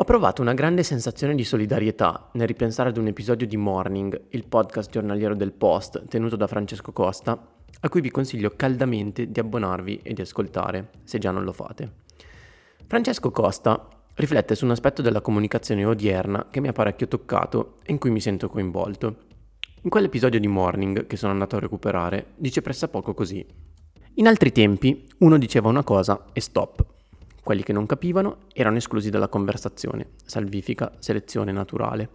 Ho provato una grande sensazione di solidarietà nel ripensare ad un episodio di Morning, il podcast giornaliero del Post, tenuto da Francesco Costa, a cui vi consiglio caldamente di abbonarvi e di ascoltare, se già non lo fate. Francesco Costa riflette su un aspetto della comunicazione odierna che mi ha parecchio toccato e in cui mi sento coinvolto. In quell'episodio di Morning che sono andato a recuperare, dice pressappoco così. In altri tempi uno diceva una cosa e stop quelli che non capivano erano esclusi dalla conversazione, salvifica, selezione naturale.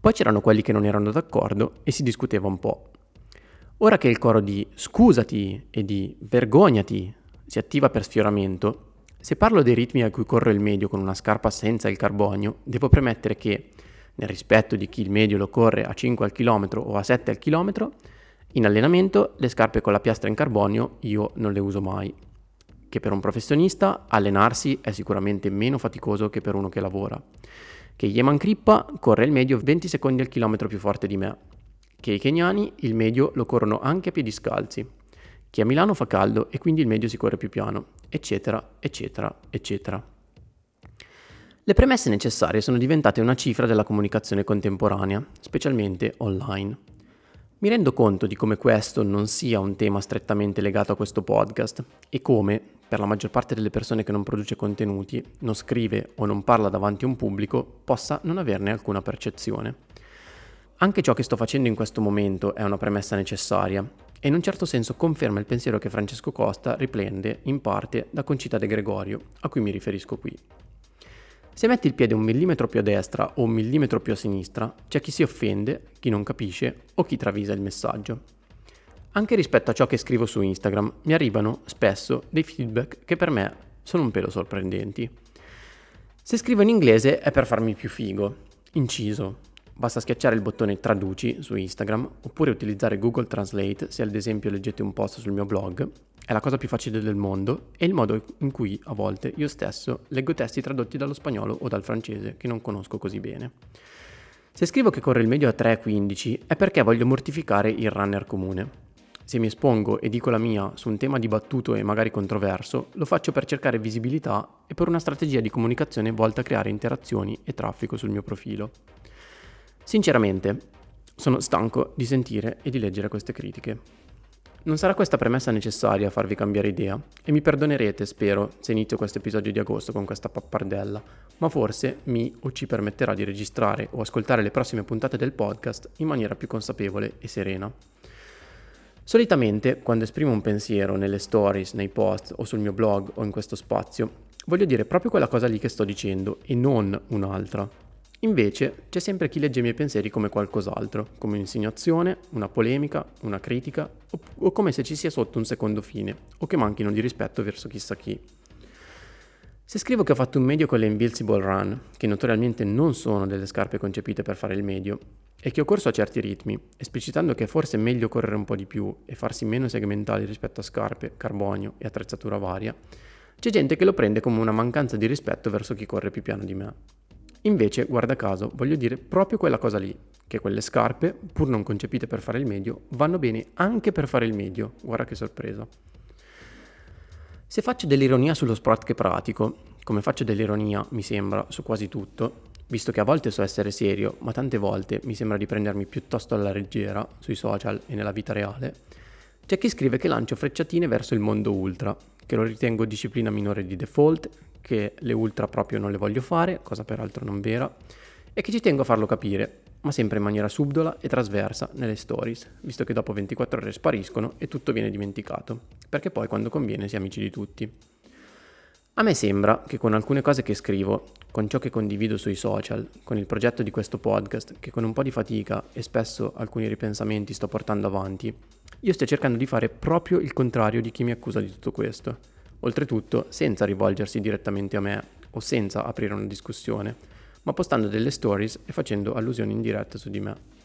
Poi c'erano quelli che non erano d'accordo e si discuteva un po'. Ora che il coro di scusati e di vergognati si attiva per sfioramento, se parlo dei ritmi a cui corre il medio con una scarpa senza il carbonio, devo premettere che, nel rispetto di chi il medio lo corre a 5 al chilometro o a 7 al chilometro, in allenamento le scarpe con la piastra in carbonio io non le uso mai che per un professionista allenarsi è sicuramente meno faticoso che per uno che lavora, che Yeman Crippa corre il medio 20 secondi al chilometro più forte di me, che i keniani il medio lo corrono anche a piedi scalzi, che a Milano fa caldo e quindi il medio si corre più piano, eccetera, eccetera, eccetera. Le premesse necessarie sono diventate una cifra della comunicazione contemporanea, specialmente online. Mi rendo conto di come questo non sia un tema strettamente legato a questo podcast e come, per la maggior parte delle persone che non produce contenuti, non scrive o non parla davanti a un pubblico, possa non averne alcuna percezione. Anche ciò che sto facendo in questo momento è una premessa necessaria e in un certo senso conferma il pensiero che Francesco Costa riprende in parte da Concita De Gregorio, a cui mi riferisco qui. Se metti il piede un millimetro più a destra o un millimetro più a sinistra, c'è chi si offende, chi non capisce o chi travisa il messaggio. Anche rispetto a ciò che scrivo su Instagram mi arrivano spesso dei feedback che per me sono un pelo sorprendenti. Se scrivo in inglese è per farmi più figo, inciso. Basta schiacciare il bottone traduci su Instagram oppure utilizzare Google Translate se ad esempio leggete un post sul mio blog. È la cosa più facile del mondo e il modo in cui a volte io stesso leggo testi tradotti dallo spagnolo o dal francese che non conosco così bene. Se scrivo che corre il medio a 3.15 è perché voglio mortificare il runner comune. Se mi espongo e dico la mia su un tema dibattuto e magari controverso, lo faccio per cercare visibilità e per una strategia di comunicazione volta a creare interazioni e traffico sul mio profilo. Sinceramente, sono stanco di sentire e di leggere queste critiche. Non sarà questa premessa necessaria a farvi cambiare idea e mi perdonerete, spero, se inizio questo episodio di agosto con questa pappardella, ma forse mi o ci permetterà di registrare o ascoltare le prossime puntate del podcast in maniera più consapevole e serena. Solitamente, quando esprimo un pensiero nelle stories, nei post o sul mio blog o in questo spazio, voglio dire proprio quella cosa lì che sto dicendo e non un'altra. Invece c'è sempre chi legge i miei pensieri come qualcos'altro, come un'insinuazione, una polemica, una critica o, o come se ci sia sotto un secondo fine o che manchino di rispetto verso chissà chi. Se scrivo che ho fatto un medio con le Invincible Run, che notoriamente non sono delle scarpe concepite per fare il medio, e che ho corso a certi ritmi, esplicitando che è forse meglio correre un po' di più e farsi meno segmentali rispetto a scarpe, carbonio e attrezzatura varia, c'è gente che lo prende come una mancanza di rispetto verso chi corre più piano di me. Invece, guarda caso, voglio dire proprio quella cosa lì, che quelle scarpe, pur non concepite per fare il medio, vanno bene anche per fare il medio. Guarda che sorpresa. Se faccio dell'ironia sullo sport che pratico, come faccio dell'ironia, mi sembra, su quasi tutto, visto che a volte so essere serio, ma tante volte mi sembra di prendermi piuttosto alla leggera sui social e nella vita reale, c'è chi scrive che lancio frecciatine verso il mondo ultra, che lo ritengo disciplina minore di default, che le ultra proprio non le voglio fare, cosa peraltro non vera, e che ci tengo a farlo capire, ma sempre in maniera subdola e trasversa nelle stories, visto che dopo 24 ore spariscono e tutto viene dimenticato, perché poi quando conviene si è amici di tutti. A me sembra che con alcune cose che scrivo, con ciò che condivido sui social, con il progetto di questo podcast, che con un po' di fatica e spesso alcuni ripensamenti sto portando avanti, io stia cercando di fare proprio il contrario di chi mi accusa di tutto questo. Oltretutto senza rivolgersi direttamente a me o senza aprire una discussione, ma postando delle stories e facendo allusioni indirette su di me.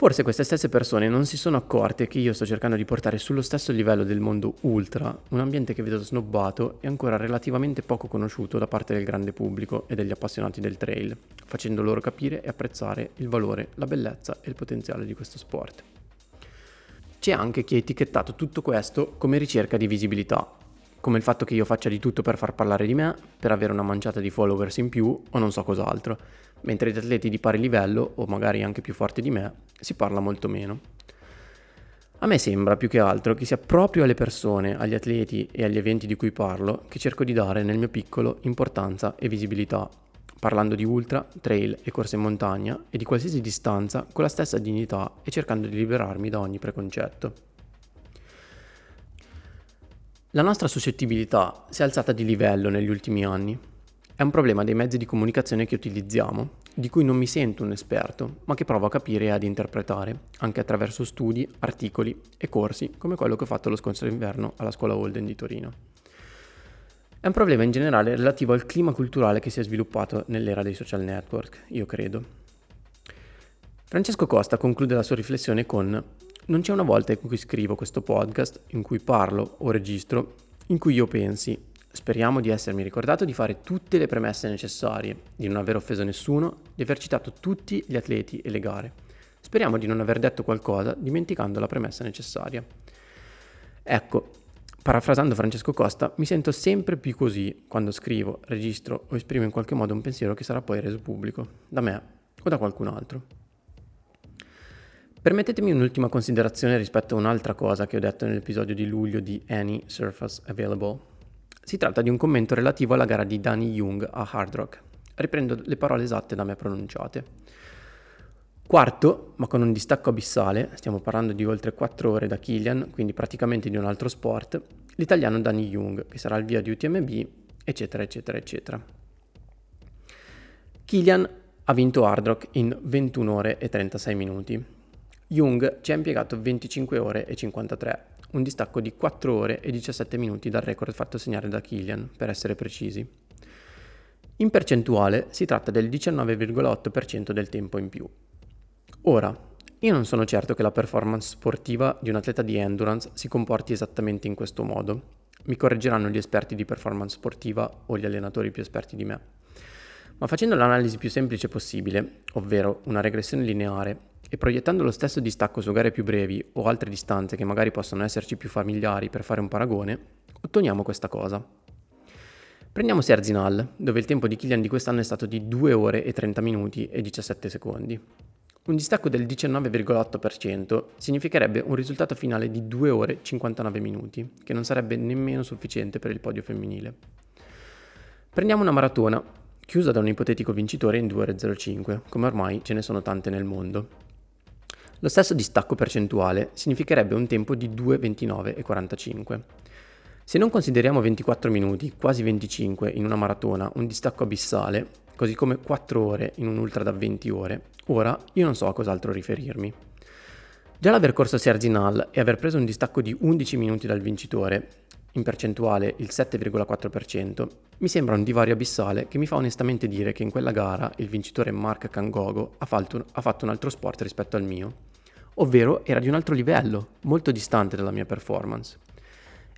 Forse queste stesse persone non si sono accorte che io sto cercando di portare sullo stesso livello del mondo ultra un ambiente che vedo snobbato e ancora relativamente poco conosciuto da parte del grande pubblico e degli appassionati del trail, facendo loro capire e apprezzare il valore, la bellezza e il potenziale di questo sport. C'è anche chi ha etichettato tutto questo come ricerca di visibilità, come il fatto che io faccia di tutto per far parlare di me, per avere una manciata di followers in più o non so cos'altro, mentre di atleti di pari livello o magari anche più forti di me si parla molto meno. A me sembra più che altro che sia proprio alle persone, agli atleti e agli eventi di cui parlo che cerco di dare nel mio piccolo importanza e visibilità, parlando di ultra, trail e corse in montagna e di qualsiasi distanza con la stessa dignità e cercando di liberarmi da ogni preconcetto. La nostra suscettibilità si è alzata di livello negli ultimi anni. È un problema dei mezzi di comunicazione che utilizziamo, di cui non mi sento un esperto, ma che provo a capire e ad interpretare, anche attraverso studi, articoli e corsi come quello che ho fatto lo scorso inverno alla scuola Holden di Torino. È un problema in generale relativo al clima culturale che si è sviluppato nell'era dei social network, io credo. Francesco Costa conclude la sua riflessione con Non c'è una volta in cui scrivo questo podcast, in cui parlo o registro, in cui io pensi, speriamo di essermi ricordato di fare tutte le premesse necessarie, di non aver offeso nessuno, di aver citato tutti gli atleti e le gare. Speriamo di non aver detto qualcosa dimenticando la premessa necessaria. Ecco, Parafrasando Francesco Costa, mi sento sempre più così quando scrivo, registro o esprimo in qualche modo un pensiero che sarà poi reso pubblico, da me o da qualcun altro. Permettetemi un'ultima considerazione rispetto a un'altra cosa che ho detto nell'episodio di luglio di Any Surface Available. Si tratta di un commento relativo alla gara di Danny Young a Hard Rock. Riprendo le parole esatte da me pronunciate. Quarto, ma con un distacco abissale, stiamo parlando di oltre 4 ore da Killian, quindi praticamente di un altro sport, l'italiano Danny Jung, che sarà il via di UTMB, eccetera, eccetera, eccetera. Killian ha vinto Hard Rock in 21 ore e 36 minuti. Jung ci ha impiegato 25 ore e 53, un distacco di 4 ore e 17 minuti dal record fatto segnare da Killian, per essere precisi. In percentuale si tratta del 19,8% del tempo in più. Ora, io non sono certo che la performance sportiva di un atleta di endurance si comporti esattamente in questo modo. Mi correggeranno gli esperti di performance sportiva o gli allenatori più esperti di me. Ma facendo l'analisi più semplice possibile, ovvero una regressione lineare, e proiettando lo stesso distacco su gare più brevi o altre distanze che magari possono esserci più familiari per fare un paragone, otteniamo questa cosa. Prendiamo Serzinal, dove il tempo di Kilian di quest'anno è stato di 2 ore e 30 minuti e 17 secondi. Un distacco del 19,8% significherebbe un risultato finale di 2 ore e 59 minuti, che non sarebbe nemmeno sufficiente per il podio femminile. Prendiamo una maratona, chiusa da un ipotetico vincitore in 2 ore 05, come ormai ce ne sono tante nel mondo. Lo stesso distacco percentuale significherebbe un tempo di 2,29 e 45. Se non consideriamo 24 minuti, quasi 25 in una maratona, un distacco abissale, così come 4 ore in un ultra da 20 ore, ora io non so a cos'altro riferirmi. Già l'aver corso Serginal e aver preso un distacco di 11 minuti dal vincitore, in percentuale il 7,4%, mi sembra un divario abissale che mi fa onestamente dire che in quella gara il vincitore Mark Kangogo ha fatto, un altro sport rispetto al mio, ovvero era di un altro livello, molto distante dalla mia performance.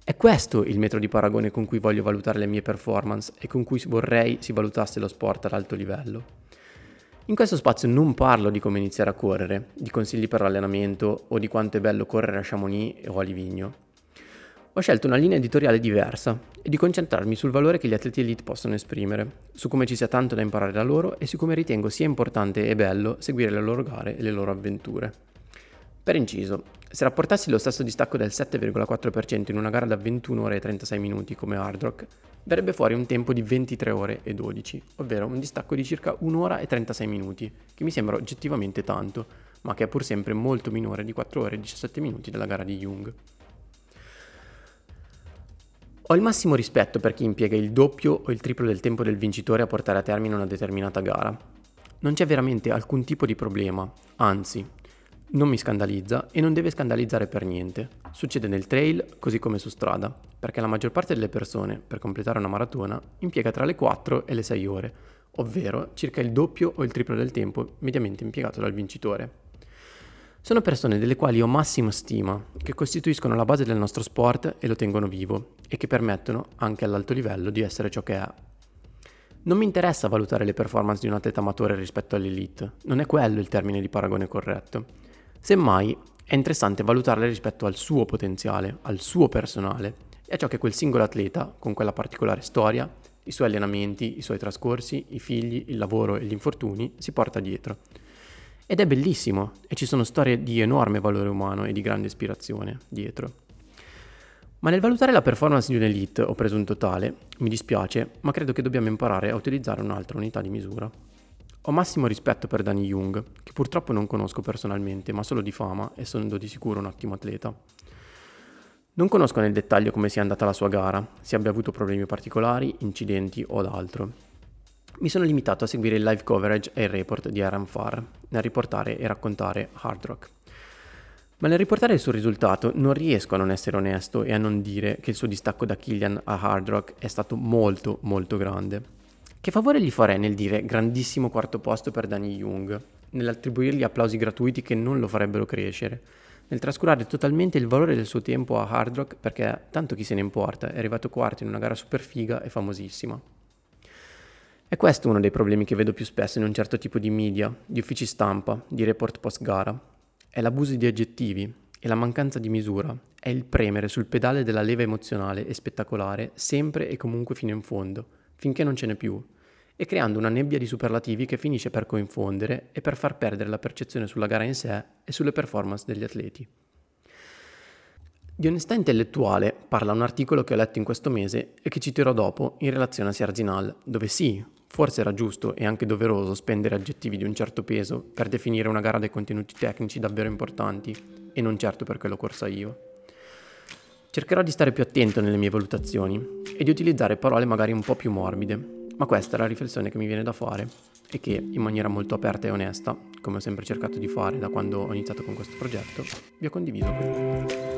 È questo il metro di paragone con cui voglio valutare le mie performance e con cui vorrei si valutasse lo sport ad alto livello. In questo spazio non parlo di come iniziare a correre, di consigli per l'allenamento o di quanto è bello correre a Chamonix o a Livigno. Ho scelto una linea editoriale diversa e di concentrarmi sul valore che gli atleti elite possono esprimere, su come ci sia tanto da imparare da loro e su come ritengo sia importante e bello seguire le loro gare e le loro avventure. Per inciso, se rapportassi lo stesso distacco del 7,4% in una gara da 21 ore e 36 minuti come Hard Rock, verrebbe fuori un tempo di 23 ore e 12, ovvero un distacco di circa 1 ora e 36 minuti, che mi sembra oggettivamente tanto, ma che è pur sempre molto minore di 4 ore e 17 minuti della gara di Jung. Ho il massimo rispetto per chi impiega il doppio o il triplo del tempo del vincitore a portare a termine una determinata gara. Non c'è veramente alcun tipo di problema, anzi, non mi scandalizza e non deve scandalizzare per niente. Succede nel trail così come su strada, perché la maggior parte delle persone, per completare una maratona, impiega tra le 4 e le 6 ore, ovvero circa il doppio o il triplo del tempo mediamente impiegato dal vincitore. Sono persone delle quali ho massima stima, che costituiscono la base del nostro sport e lo tengono vivo, e che permettono, anche all'alto livello, di essere ciò che è. Non mi interessa valutare le performance di un atleta amatore rispetto all'elite, non è quello il termine di paragone corretto. Semmai è interessante valutarle rispetto al suo potenziale, al suo personale è ciò che quel singolo atleta, con quella particolare storia, i suoi allenamenti, i suoi trascorsi, i figli, il lavoro e gli infortuni, si porta dietro. Ed è bellissimo e ci sono storie di enorme valore umano e di grande ispirazione dietro. Ma nel valutare la performance di un elite o presunto tale, mi dispiace, ma credo che dobbiamo imparare a utilizzare un'altra unità di misura. Ho massimo rispetto per Danny Young, che purtroppo non conosco personalmente, ma solo di fama, essendo di sicuro un ottimo atleta. Non conosco nel dettaglio come sia andata la sua gara, se abbia avuto problemi particolari, incidenti o altro. Mi sono limitato a seguire il live coverage e il report di Aaron Farr, nel riportare e raccontare Hard Rock. Ma nel riportare il suo risultato non riesco a non essere onesto e a non dire che il suo distacco da Killian a Hard Rock è stato molto molto grande. Che favore gli farei nel dire grandissimo quarto posto per Danny Young, nell'attribuirgli applausi gratuiti che non lo farebbero crescere, nel trascurare totalmente il valore del suo tempo a Hard Rock perché tanto chi se ne importa, è arrivato quarto in una gara super figa e famosissima. È questo uno dei problemi che vedo più spesso in un certo tipo di media, di uffici stampa, di report post gara. È l'abuso di aggettivi e la mancanza di misura, è il premere sul pedale della leva emozionale e spettacolare sempre e comunque fino in fondo, finché non ce n'è più, e creando una nebbia di superlativi che finisce per coinfondere e per far perdere la percezione sulla gara in sé e sulle performance degli atleti. Di onestà intellettuale parla un articolo che ho letto in questo mese e che citerò dopo in relazione a Serginal, dove sì, forse era giusto e anche doveroso spendere aggettivi di un certo peso per definire una gara dai contenuti tecnici davvero importanti e non certo perché l'ho corsa io. Cercherò di stare più attento nelle mie valutazioni e di utilizzare parole magari un po' più morbide, ma questa è la riflessione che mi viene da fare e che in maniera molto aperta e onesta, come ho sempre cercato di fare da quando ho iniziato con questo progetto, vi ho condiviso qui.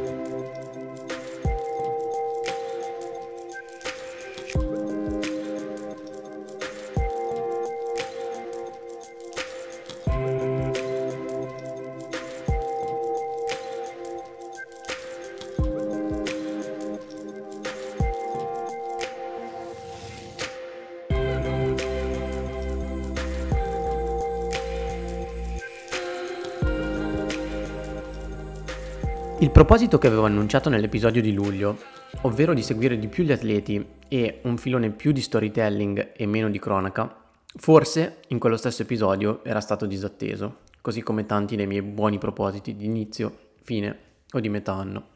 Proposito che avevo annunciato nell'episodio di luglio, ovvero di seguire di più gli atleti e un filone più di storytelling e meno di cronaca, forse in quello stesso episodio era stato disatteso, così come tanti dei miei buoni propositi di inizio, fine o di metà anno.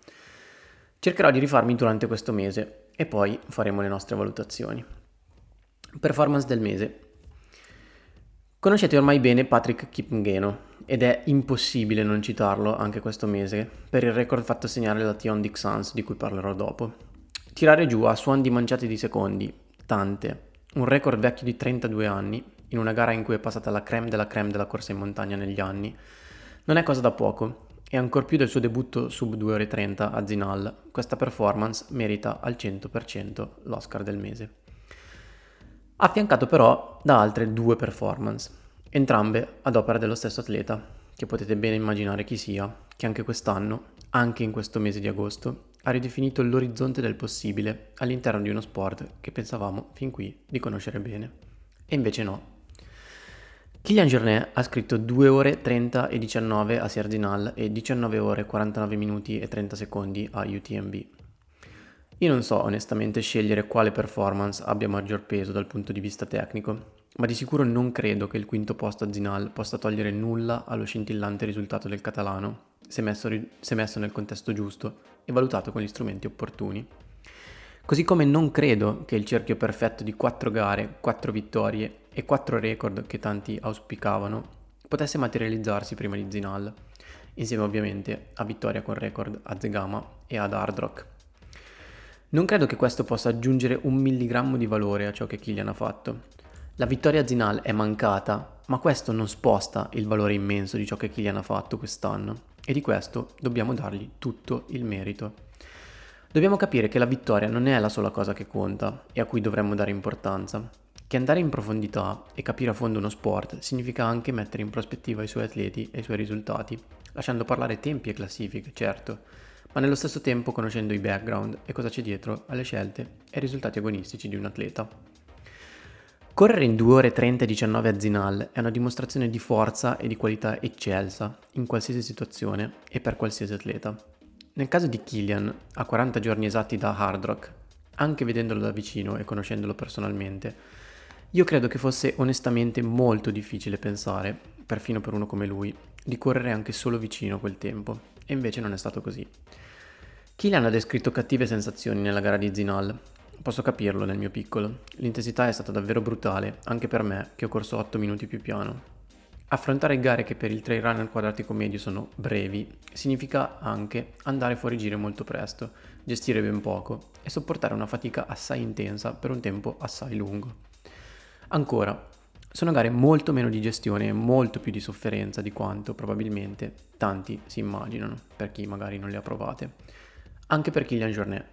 Cercherò di rifarmi durante questo mese e poi faremo le nostre valutazioni. Performance del mese. Conoscete ormai bene Patrick Kipngeno, ed è impossibile non citarlo anche questo mese per il record fatto segnare da Tion Dick Sans di cui parlerò dopo. Tirare giù a suon di manciate di secondi, tante, un record vecchio di 32 anni, in una gara in cui è passata la creme della creme della corsa in montagna negli anni, non è cosa da poco e ancor più del suo debutto sub 2 ore 30 a Zinal, questa performance merita al 100% l'Oscar del mese. Affiancato però da altre due performance, entrambe ad opera dello stesso atleta, che potete bene immaginare chi sia, che anche quest'anno, anche in questo mese di agosto, ha ridefinito l'orizzonte del possibile all'interno di uno sport che pensavamo fin qui di conoscere bene. E invece no. Kylian Jornet ha scritto 2 ore 30 e 19 a Sardinal e 19 ore 49 minuti e 30 secondi a UTMB. Io non so onestamente scegliere quale performance abbia maggior peso dal punto di vista tecnico, ma di sicuro non credo che il quinto posto a Zinal possa togliere nulla allo scintillante risultato del catalano, se messo, se messo nel contesto giusto e valutato con gli strumenti opportuni. Così come non credo che il cerchio perfetto di 4 gare, 4 vittorie e 4 record che tanti auspicavano potesse materializzarsi prima di Zinal, insieme ovviamente a vittoria con record a Zegama e ad Hard Rock. Non credo che questo possa aggiungere un milligrammo di valore a ciò che Killian ha fatto, la vittoria Zinal è mancata, ma questo non sposta il valore immenso di ciò che Kylian ha fatto quest'anno e di questo dobbiamo dargli tutto il merito. Dobbiamo capire che la vittoria non è la sola cosa che conta e a cui dovremmo dare importanza, che andare in profondità e capire a fondo uno sport significa anche mettere in prospettiva i suoi atleti e i suoi risultati, lasciando parlare tempi e classifiche, certo, ma nello stesso tempo conoscendo i background e cosa c'è dietro alle scelte e ai risultati agonistici di un atleta. Correre in 2 ore 30 e 19 a Zinal è una dimostrazione di forza e di qualità eccelsa in qualsiasi situazione e per qualsiasi atleta. Nel caso di Killian, a 40 giorni esatti da Hard Rock, anche vedendolo da vicino e conoscendolo personalmente, io credo che fosse onestamente molto difficile pensare, perfino per uno come lui, di correre anche solo vicino quel tempo, e invece non è stato così. Killian ha descritto cattive sensazioni nella gara di Zinal. Posso capirlo nel mio piccolo. L'intensità è stata davvero brutale, anche per me, che ho corso 8 minuti più piano. Affrontare gare che per il trail runner quadratico medio sono brevi significa anche andare fuori giro molto presto, gestire ben poco e sopportare una fatica assai intensa per un tempo assai lungo. Ancora, sono gare molto meno di gestione e molto più di sofferenza di quanto probabilmente tanti si immaginano, per chi magari non le ha provate anche per Kylian Jornet.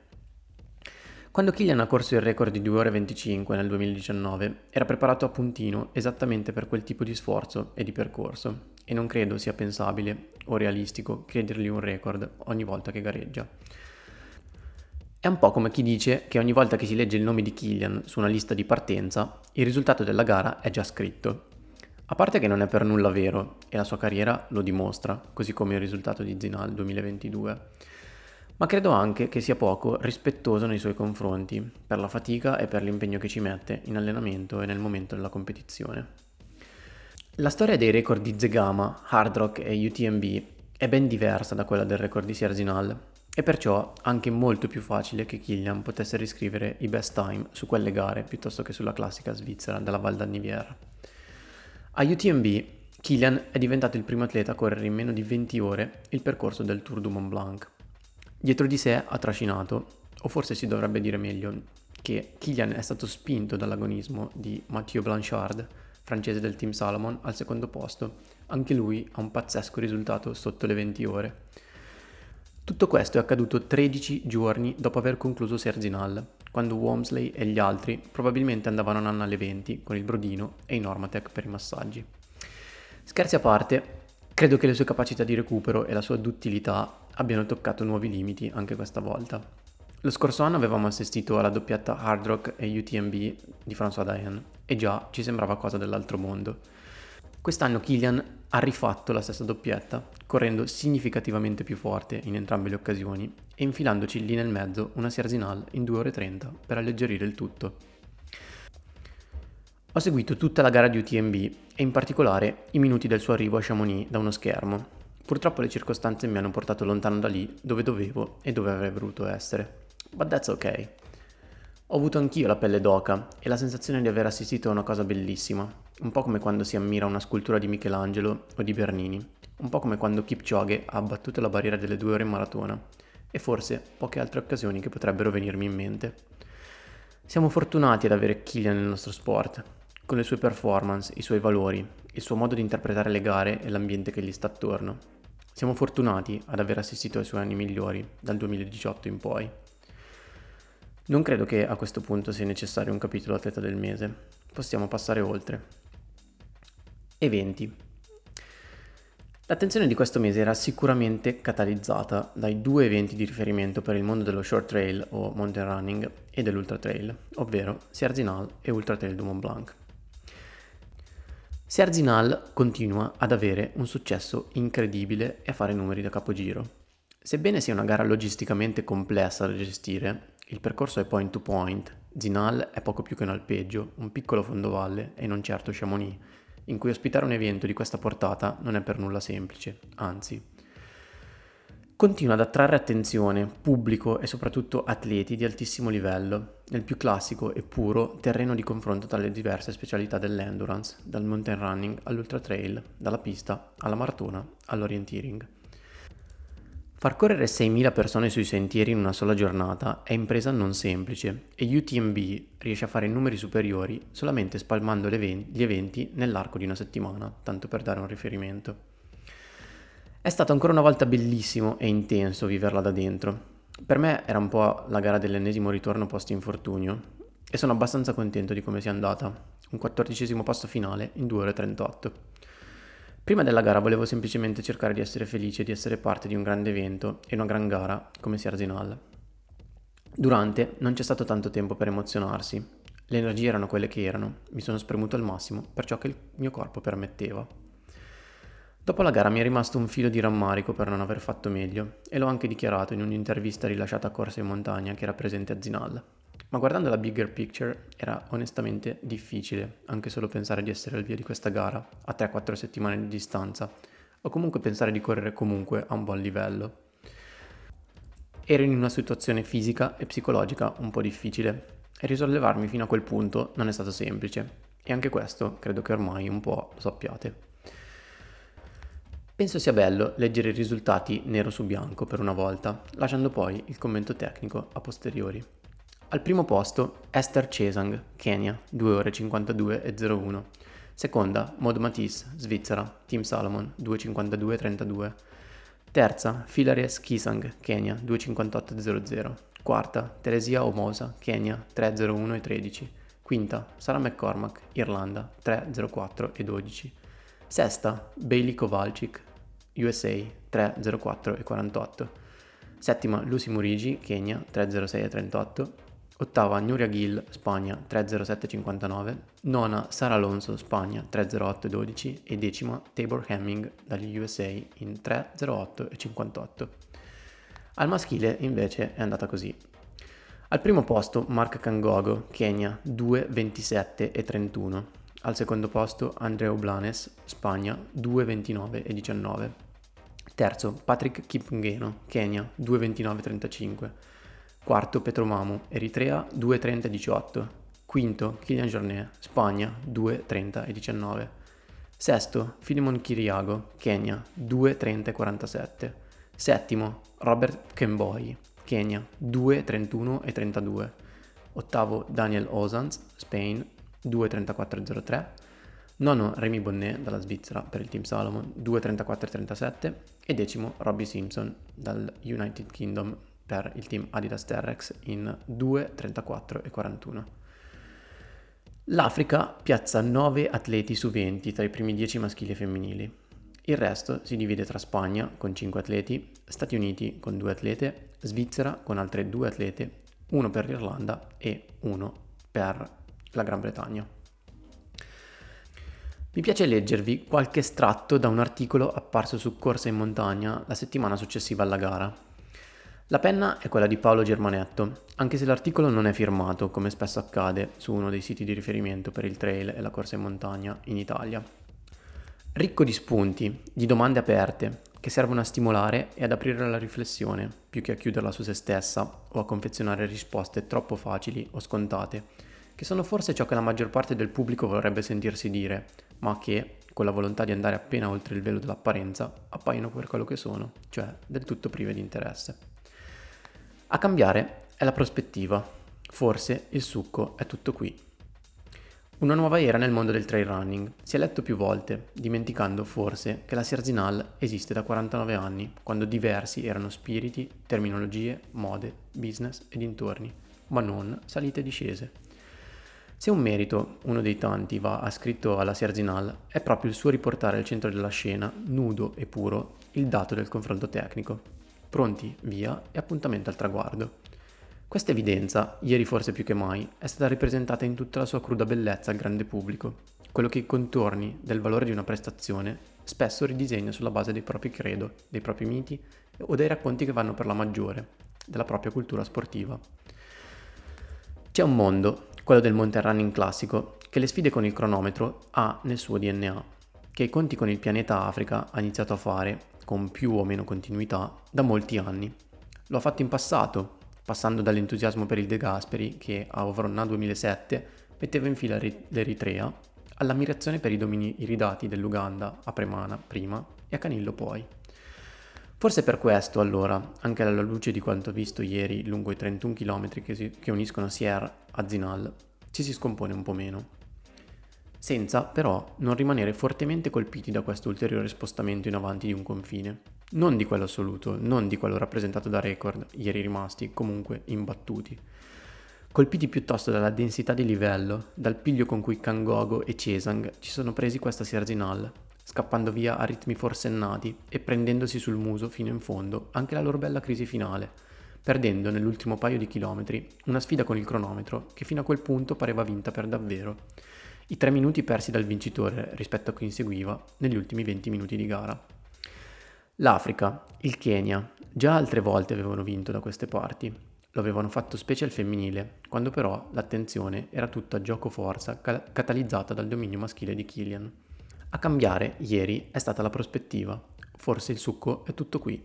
Quando Kylian ha corso il record di 2 ore 25 nel 2019, era preparato a puntino esattamente per quel tipo di sforzo e di percorso, e non credo sia pensabile o realistico chiedergli un record ogni volta che gareggia. È un po' come chi dice che ogni volta che si legge il nome di Killian su una lista di partenza, il risultato della gara è già scritto. A parte che non è per nulla vero, e la sua carriera lo dimostra, così come il risultato di Zinal 2022 ma credo anche che sia poco rispettoso nei suoi confronti, per la fatica e per l'impegno che ci mette in allenamento e nel momento della competizione. La storia dei record di Zegama, Hard Rock e UTMB è ben diversa da quella del record di Sierzinal e perciò anche molto più facile che Killian potesse riscrivere i best time su quelle gare piuttosto che sulla classica svizzera della Val d'Anniviera. A UTMB Killian è diventato il primo atleta a correre in meno di 20 ore il percorso del Tour du Mont Blanc Dietro di sé ha trascinato, o forse si dovrebbe dire meglio, che Kilian è stato spinto dall'agonismo di Mathieu Blanchard, francese del team Salomon, al secondo posto. Anche lui ha un pazzesco risultato sotto le 20 ore. Tutto questo è accaduto 13 giorni dopo aver concluso Serginal, quando Womsley e gli altri probabilmente andavano a nanna alle 20 con il brodino e i Normatec per i massaggi. Scherzi a parte, credo che le sue capacità di recupero e la sua duttilità abbiano toccato nuovi limiti anche questa volta. Lo scorso anno avevamo assistito alla doppietta Hard Rock e UTMB di François Dayan e già ci sembrava cosa dell'altro mondo. Quest'anno Kilian ha rifatto la stessa doppietta, correndo significativamente più forte in entrambe le occasioni e infilandoci lì nel mezzo una Sierzinal in 2 ore 30 per alleggerire il tutto. Ho seguito tutta la gara di UTMB e in particolare i minuti del suo arrivo a Chamonix da uno schermo, Purtroppo le circostanze mi hanno portato lontano da lì, dove dovevo e dove avrei voluto essere. But that's ok. Ho avuto anch'io la pelle d'oca e la sensazione di aver assistito a una cosa bellissima, un po' come quando si ammira una scultura di Michelangelo o di Bernini, un po' come quando Kipchoge ha abbattuto la barriera delle due ore in maratona, e forse poche altre occasioni che potrebbero venirmi in mente. Siamo fortunati ad avere Killian nel nostro sport, con le sue performance, i suoi valori, il suo modo di interpretare le gare e l'ambiente che gli sta attorno. Siamo fortunati ad aver assistito ai suoi anni migliori dal 2018 in poi. Non credo che a questo punto sia necessario un capitolo atleta del mese. Possiamo passare oltre. Eventi. L'attenzione di questo mese era sicuramente catalizzata dai due eventi di riferimento per il mondo dello short trail o mountain running e dell'ultra trail, ovvero Sierzinal e Ultra Trail du Mont Blanc. Serginal continua ad avere un successo incredibile e a fare numeri da capogiro. Sebbene sia una gara logisticamente complessa da gestire, il percorso è point to point, Zinal è poco più che un alpeggio, un piccolo fondovalle e non certo Chamonix, in cui ospitare un evento di questa portata non è per nulla semplice, anzi continua ad attrarre attenzione, pubblico e soprattutto atleti di altissimo livello, nel più classico e puro terreno di confronto tra le diverse specialità dell'endurance, dal mountain running all'ultra trail, dalla pista alla maratona all'orienteering. Far correre 6.000 persone sui sentieri in una sola giornata è impresa non semplice e UTMB riesce a fare numeri superiori solamente spalmando gli eventi nell'arco di una settimana, tanto per dare un riferimento. È stato ancora una volta bellissimo e intenso viverla da dentro. Per me era un po' la gara dell'ennesimo ritorno post infortunio e sono abbastanza contento di come sia andata. Un quattordicesimo posto finale in 2 ore 38. Prima della gara volevo semplicemente cercare di essere felice di essere parte di un grande evento e una gran gara come sia Arsenal. Durante non c'è stato tanto tempo per emozionarsi. Le energie erano quelle che erano, mi sono spremuto al massimo per ciò che il mio corpo permetteva. Dopo la gara mi è rimasto un filo di rammarico per non aver fatto meglio e l'ho anche dichiarato in un'intervista rilasciata a Corsa in Montagna che era presente a Zinal. Ma guardando la bigger picture era onestamente difficile anche solo pensare di essere al via di questa gara a 3-4 settimane di distanza o comunque pensare di correre comunque a un buon livello. Ero in una situazione fisica e psicologica un po' difficile e risollevarmi fino a quel punto non è stato semplice e anche questo credo che ormai un po' lo sappiate. Penso sia bello leggere i risultati nero su bianco per una volta, lasciando poi il commento tecnico a posteriori. Al primo posto Esther Chesang, Kenya, 2 ore 52 e 01. Seconda Maud Matisse, Svizzera, Team Salomon, 2.52 e 32. Terza Philaries Kisang, Kenya, 2.58 e 00. Quarta Teresia Omosa, Kenya, 3.01 e 13. Quinta Sara McCormack, Irlanda, 3.04 e 12. Sesta, Bailey Kovalchik, USA, 304 e 48. Settima, Lucy Murigi, Kenya, 306 e 38. Ottava, Nuria Gill, Spagna, 307 e 59. Nona, Sara Alonso, Spagna, 308 e 12. Decima, Tabor Hemming, dagli USA, in 308 e 58. Al maschile, invece, è andata così. Al primo posto Mark Kangogo, Kenya, 2,27 e 31. Al secondo posto Andrea Blanes, Spagna, 2,29 e 19. Terzo Patrick Kipngeno, Kenya, 2,29 e 35. Quarto Petromamu, Eritrea, 2,30 e 18. Quinto Kylian Jornet, Spagna, 2,30 e 19. Sesto Filimon Kiriago, Kenya, 2,30 e 47. Settimo Robert Kemboi, Kenya, 2,31 e 32. Ottavo Daniel Ozans, Spain, 2.34.03, nono Remy Bonnet dalla Svizzera per il Team Salomon 2.34.37 e decimo Robbie Simpson dal United Kingdom per il team Adidas Terrex in 2.34.41. L'Africa piazza 9 atleti su 20 tra i primi 10 maschili e femminili. Il resto si divide tra Spagna con 5 atleti, Stati Uniti con 2 atlete, Svizzera con altre 2 atlete, uno per l'Irlanda e uno per la Gran Bretagna. Mi piace leggervi qualche estratto da un articolo apparso su Corsa in Montagna la settimana successiva alla gara. La penna è quella di Paolo Germanetto, anche se l'articolo non è firmato, come spesso accade su uno dei siti di riferimento per il trail e la corsa in montagna in Italia. Ricco di spunti, di domande aperte, che servono a stimolare e ad aprire la riflessione, più che a chiuderla su se stessa o a confezionare risposte troppo facili o scontate, che sono forse ciò che la maggior parte del pubblico vorrebbe sentirsi dire, ma che, con la volontà di andare appena oltre il velo dell'apparenza, appaiono per quello che sono, cioè del tutto prive di interesse. A cambiare è la prospettiva, forse il succo è tutto qui. Una nuova era nel mondo del trail running. Si è letto più volte, dimenticando forse che la Serzinal esiste da 49 anni, quando diversi erano spiriti, terminologie, mode, business e dintorni, ma non salite e discese. Se un merito, uno dei tanti, va ascritto alla Serginal, è proprio il suo riportare al centro della scena, nudo e puro, il dato del confronto tecnico. Pronti, via e appuntamento al traguardo. Questa evidenza, ieri forse più che mai, è stata ripresentata in tutta la sua cruda bellezza al grande pubblico, quello che i contorni del valore di una prestazione spesso ridisegna sulla base dei propri credo, dei propri miti o dei racconti che vanno per la maggiore, della propria cultura sportiva. C'è un mondo, quello del mountain running classico, che le sfide con il cronometro ha nel suo DNA, che i conti con il pianeta Africa ha iniziato a fare, con più o meno continuità, da molti anni. Lo ha fatto in passato, passando dall'entusiasmo per il De Gasperi, che a Ovronna 2007 metteva in fila l'Eritrea, all'ammirazione per i domini iridati dell'Uganda a Premana prima e a Canillo poi. Forse per questo, allora, anche alla luce di quanto visto ieri lungo i 31 km che, si, che uniscono Sierre a Zinal, ci si scompone un po' meno. Senza, però, non rimanere fortemente colpiti da questo ulteriore spostamento in avanti di un confine. Non di quello assoluto, non di quello rappresentato da record, ieri rimasti comunque imbattuti. Colpiti piuttosto dalla densità di livello, dal piglio con cui Kangogo e Cesang ci sono presi questa Sierzinal, scappando via a ritmi forsennati e prendendosi sul muso fino in fondo anche la loro bella crisi finale, perdendo nell'ultimo paio di chilometri una sfida con il cronometro che fino a quel punto pareva vinta per davvero, i tre minuti persi dal vincitore rispetto a chi inseguiva negli ultimi 20 minuti di gara. L'Africa, il Kenya, già altre volte avevano vinto da queste parti. Lo avevano fatto specie al femminile, quando però l'attenzione era tutta gioco-forza cal- catalizzata dal dominio maschile di Killian. A cambiare, ieri, è stata la prospettiva. Forse il succo è tutto qui.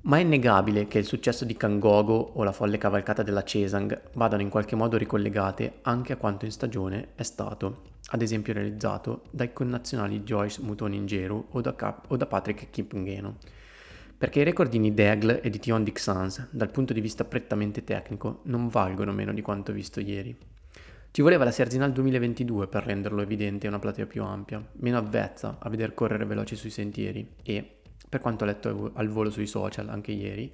Ma è innegabile che il successo di Kangogo o la folle cavalcata della Cesang vadano in qualche modo ricollegate anche a quanto in stagione è stato, ad esempio realizzato dai connazionali Joyce Mutoni-Ingeru o da, Cap- o da Patrick Kipngeno. Perché i recordini di Egle e di Tion Dixans, dal punto di vista prettamente tecnico, non valgono meno di quanto visto ieri. Ci voleva la Serginal 2022 per renderlo evidente a una platea più ampia, meno avvezza a veder correre veloci sui sentieri e, per quanto letto al volo sui social anche ieri,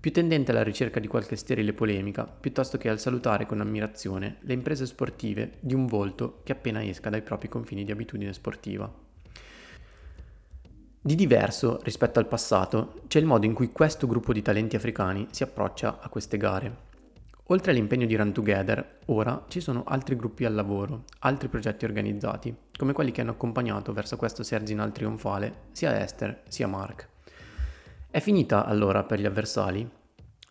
più tendente alla ricerca di qualche sterile polemica piuttosto che al salutare con ammirazione le imprese sportive di un volto che appena esca dai propri confini di abitudine sportiva. Di diverso rispetto al passato c'è il modo in cui questo gruppo di talenti africani si approccia a queste gare. Oltre all'impegno di Run Together, ora ci sono altri gruppi al lavoro, altri progetti organizzati, come quelli che hanno accompagnato verso questo Serginal trionfale sia Esther sia Mark. È finita allora per gli avversari?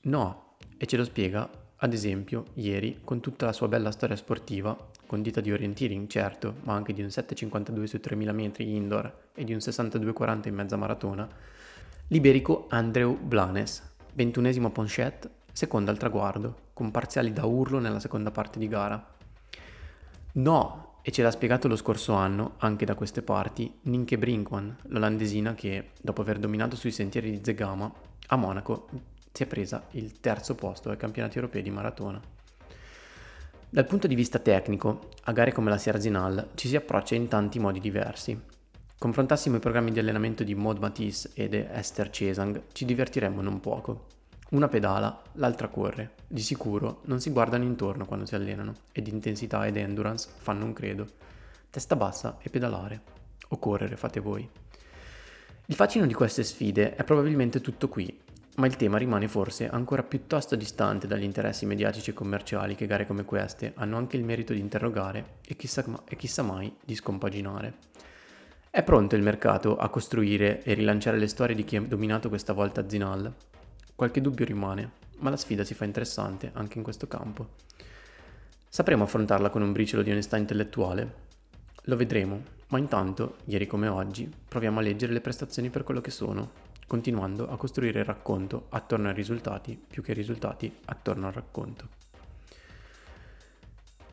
No, e ce lo spiega, ad esempio, ieri, con tutta la sua bella storia sportiva, condita di orienteering certo, ma anche di un 7,52 su 3000 metri indoor e di un 62,40 in mezza maratona, l'iberico Andrew Blanes, ventunesimo Ponchette, seconda al traguardo, con parziali da urlo nella seconda parte di gara. No, e ce l'ha spiegato lo scorso anno, anche da queste parti, Ninke Brinkman, l'olandesina che, dopo aver dominato sui sentieri di Zegama, a Monaco si è presa il terzo posto ai campionati europei di maratona. Dal punto di vista tecnico, a gare come la Sierzinal ci si approccia in tanti modi diversi. Confrontassimo i programmi di allenamento di Maud Matisse ed Esther Cesang, ci divertiremmo non poco. Una pedala, l'altra corre. Di sicuro non si guardano intorno quando si allenano ed intensità ed endurance fanno un credo. Testa bassa e pedalare. O correre, fate voi. Il fascino di queste sfide è probabilmente tutto qui, ma il tema rimane forse ancora piuttosto distante dagli interessi mediatici e commerciali che gare come queste hanno anche il merito di interrogare e chissà, e chissà mai di scompaginare. È pronto il mercato a costruire e rilanciare le storie di chi ha dominato questa volta Zinal? Qualche dubbio rimane, ma la sfida si fa interessante anche in questo campo. Sapremo affrontarla con un briciolo di onestà intellettuale? Lo vedremo, ma intanto, ieri come oggi, proviamo a leggere le prestazioni per quello che sono, continuando a costruire il racconto attorno ai risultati più che i risultati attorno al racconto.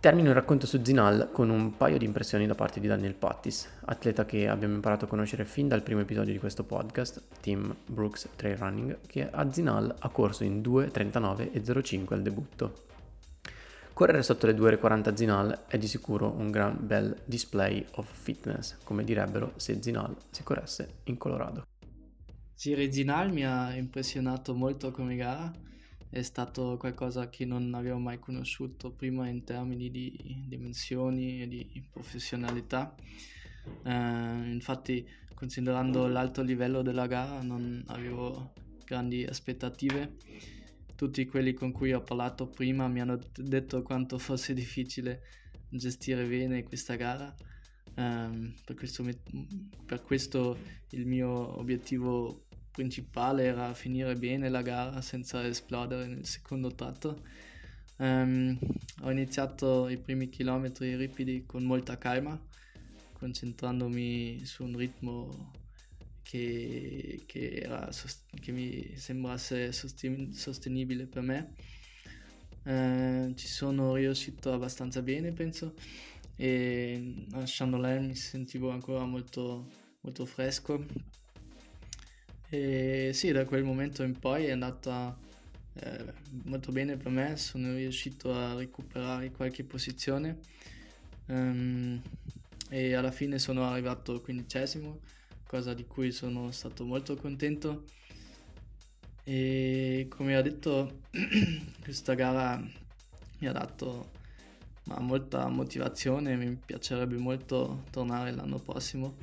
Termino il racconto su Zinal con un paio di impressioni da parte di Daniel Pattis, atleta che abbiamo imparato a conoscere fin dal primo episodio di questo podcast, Team Brooks Trail Running, che a Zinal ha corso in 2.39 e 05 al debutto. Correre sotto le 2 ore 40 Zinal è di sicuro un gran bel display of fitness, come direbbero se Zinal si corresse in Colorado. Sì, Zinal mi ha impressionato molto come gara è stato qualcosa che non avevo mai conosciuto prima in termini di dimensioni e di professionalità. Eh, infatti, considerando l'alto livello della gara, non avevo grandi aspettative. Tutti quelli con cui ho parlato prima mi hanno detto quanto fosse difficile gestire bene questa gara. Eh, per, questo, per questo il mio obiettivo principale era finire bene la gara senza esplodere nel secondo tratto. Um, ho iniziato i primi chilometri ripidi con molta calma, concentrandomi su un ritmo che, che, era, che mi sembrasse sostenibile per me. Uh, ci sono riuscito abbastanza bene, penso, e a Chandelier mi sentivo ancora molto, molto fresco e sì, da quel momento in poi è andata eh, molto bene per me, sono riuscito a recuperare qualche posizione um, e alla fine sono arrivato quindicesimo, cosa di cui sono stato molto contento. E come ho detto, questa gara mi ha dato ma, molta motivazione, mi piacerebbe molto tornare l'anno prossimo,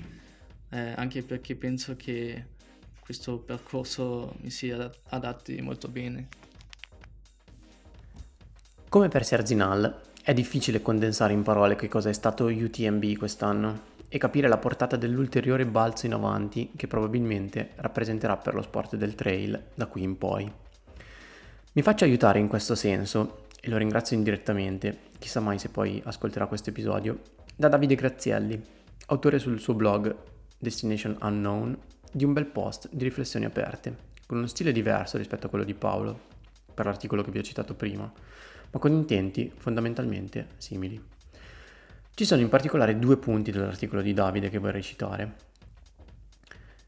eh, anche perché penso che questo percorso mi si adatti molto bene. Come per Serginal, È difficile condensare in parole che cosa è stato UTMB quest'anno e capire la portata dell'ulteriore balzo in avanti che probabilmente rappresenterà per lo sport del trail da qui in poi. Mi faccio aiutare in questo senso, e lo ringrazio indirettamente, chissà mai se poi ascolterà questo episodio, da Davide Grazielli, autore sul suo blog Destination Unknown di un bel post di riflessioni aperte, con uno stile diverso rispetto a quello di Paolo, per l'articolo che vi ho citato prima, ma con intenti fondamentalmente simili. Ci sono in particolare due punti dell'articolo di Davide che vorrei citare.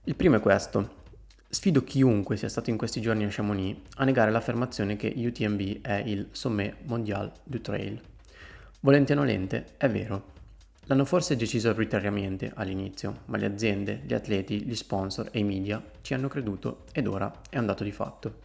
Il primo è questo. Sfido chiunque sia stato in questi giorni a Chamonix a negare l'affermazione che UTMB è il Sommet Mondial du Trail. Volente o nolente, è vero. L'hanno forse deciso arbitrariamente all'inizio, ma le aziende, gli atleti, gli sponsor e i media ci hanno creduto ed ora è un dato di fatto.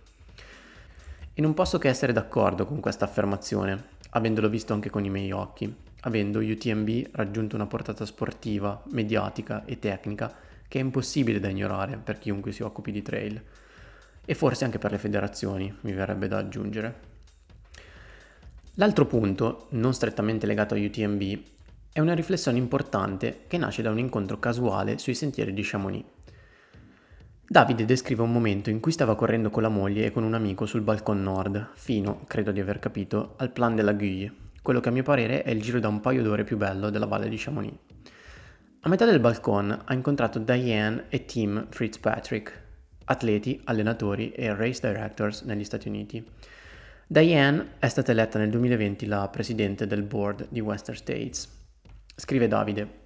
E non posso che essere d'accordo con questa affermazione, avendolo visto anche con i miei occhi, avendo UTMB raggiunto una portata sportiva, mediatica e tecnica che è impossibile da ignorare per chiunque si occupi di trail, e forse anche per le federazioni, mi verrebbe da aggiungere. L'altro punto, non strettamente legato a UTMB, è una riflessione importante che nasce da un incontro casuale sui sentieri di Chamonix. Davide descrive un momento in cui stava correndo con la moglie e con un amico sul balcon nord, fino, credo di aver capito, al Plan de la Guille, quello che a mio parere è il giro da un paio d'ore più bello della valle di Chamonix. A metà del balcon ha incontrato Diane e Tim Fitzpatrick, atleti, allenatori e race directors negli Stati Uniti. Diane è stata eletta nel 2020 la presidente del board di Western States. Scrive Davide,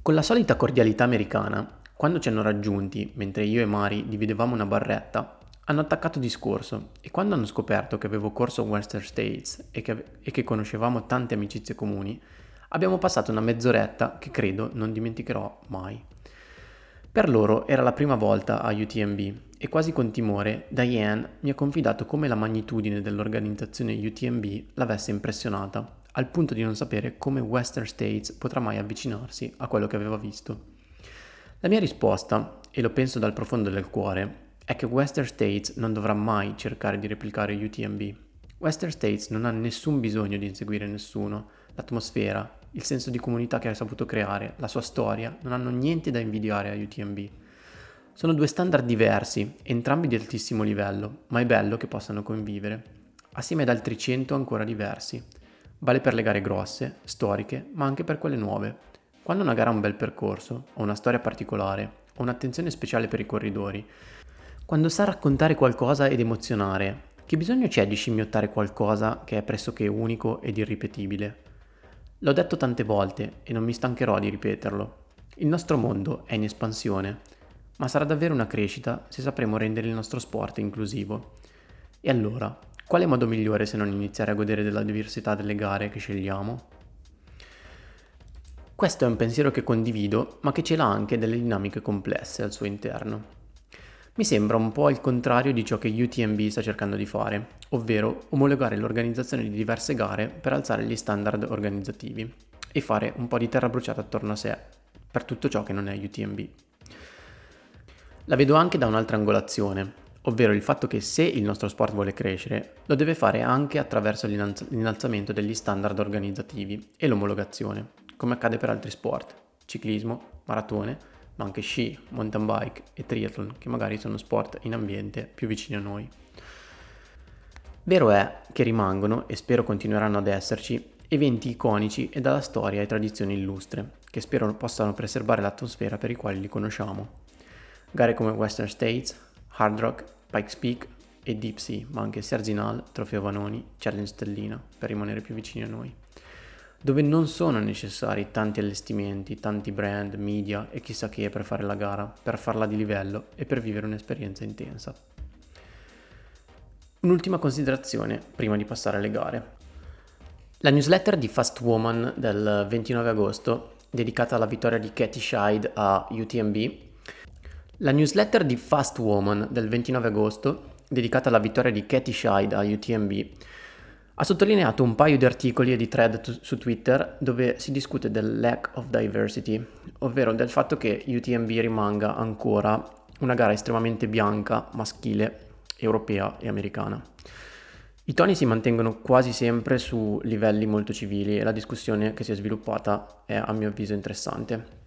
con la solita cordialità americana, quando ci hanno raggiunti, mentre io e Mari dividevamo una barretta, hanno attaccato discorso. E quando hanno scoperto che avevo corso Western States e che, e che conoscevamo tante amicizie comuni, abbiamo passato una mezz'oretta che credo non dimenticherò mai. Per loro era la prima volta a UTMB e quasi con timore Diane mi ha confidato come la magnitudine dell'organizzazione UTMB l'avesse impressionata, al punto di non sapere come Western States potrà mai avvicinarsi a quello che aveva visto. La mia risposta, e lo penso dal profondo del cuore, è che Western States non dovrà mai cercare di replicare UTMB. Western States non ha nessun bisogno di inseguire nessuno. L'atmosfera, il senso di comunità che ha saputo creare, la sua storia, non hanno niente da invidiare a UTMB. Sono due standard diversi, entrambi di altissimo livello, ma è bello che possano convivere, assieme ad altri 100 ancora diversi. Vale per le gare grosse, storiche, ma anche per quelle nuove. Quando una gara ha un bel percorso, o una storia particolare, o un'attenzione speciale per i corridori, quando sa raccontare qualcosa ed emozionare, che bisogno c'è di scimmiottare qualcosa che è pressoché unico ed irripetibile? L'ho detto tante volte e non mi stancherò di ripeterlo. Il nostro mondo è in espansione, ma sarà davvero una crescita se sapremo rendere il nostro sport inclusivo. E allora, quale modo migliore se non iniziare a godere della diversità delle gare che scegliamo? Questo è un pensiero che condivido, ma che ce l'ha anche delle dinamiche complesse al suo interno. Mi sembra un po' il contrario di ciò che UTMB sta cercando di fare, ovvero omologare l'organizzazione di diverse gare per alzare gli standard organizzativi e fare un po' di terra bruciata attorno a sé per tutto ciò che non è UTMB. La vedo anche da un'altra angolazione, ovvero il fatto che se il nostro sport vuole crescere, lo deve fare anche attraverso l'innalzamento degli standard organizzativi e l'omologazione come accade per altri sport, ciclismo, maratone, ma anche sci, mountain bike e triathlon, che magari sono sport in ambiente più vicini a noi. Vero è che rimangono, e spero continueranno ad esserci, eventi iconici e dalla storia e tradizioni illustre, che spero possano preservare l'atmosfera per i quali li conosciamo. Gare come Western States, Hard Rock, Pikes Peak e Deep Sea, ma anche Serginal, Trofeo Vanoni, Challenge Stellina, per rimanere più vicini a noi dove non sono necessari tanti allestimenti, tanti brand, media e chissà che per fare la gara, per farla di livello e per vivere un'esperienza intensa. Un'ultima considerazione prima di passare alle gare. La newsletter di Fast Woman del 29 agosto, dedicata alla vittoria di Katie Scheid a UTMB, la newsletter di Fast Woman del 29 agosto, dedicata alla vittoria di Katie Scheid a UTMB, ha sottolineato un paio di articoli e di thread t- su Twitter dove si discute del lack of diversity, ovvero del fatto che UTMB rimanga ancora una gara estremamente bianca, maschile, europea e americana. I toni si mantengono quasi sempre su livelli molto civili e la discussione che si è sviluppata è a mio avviso interessante.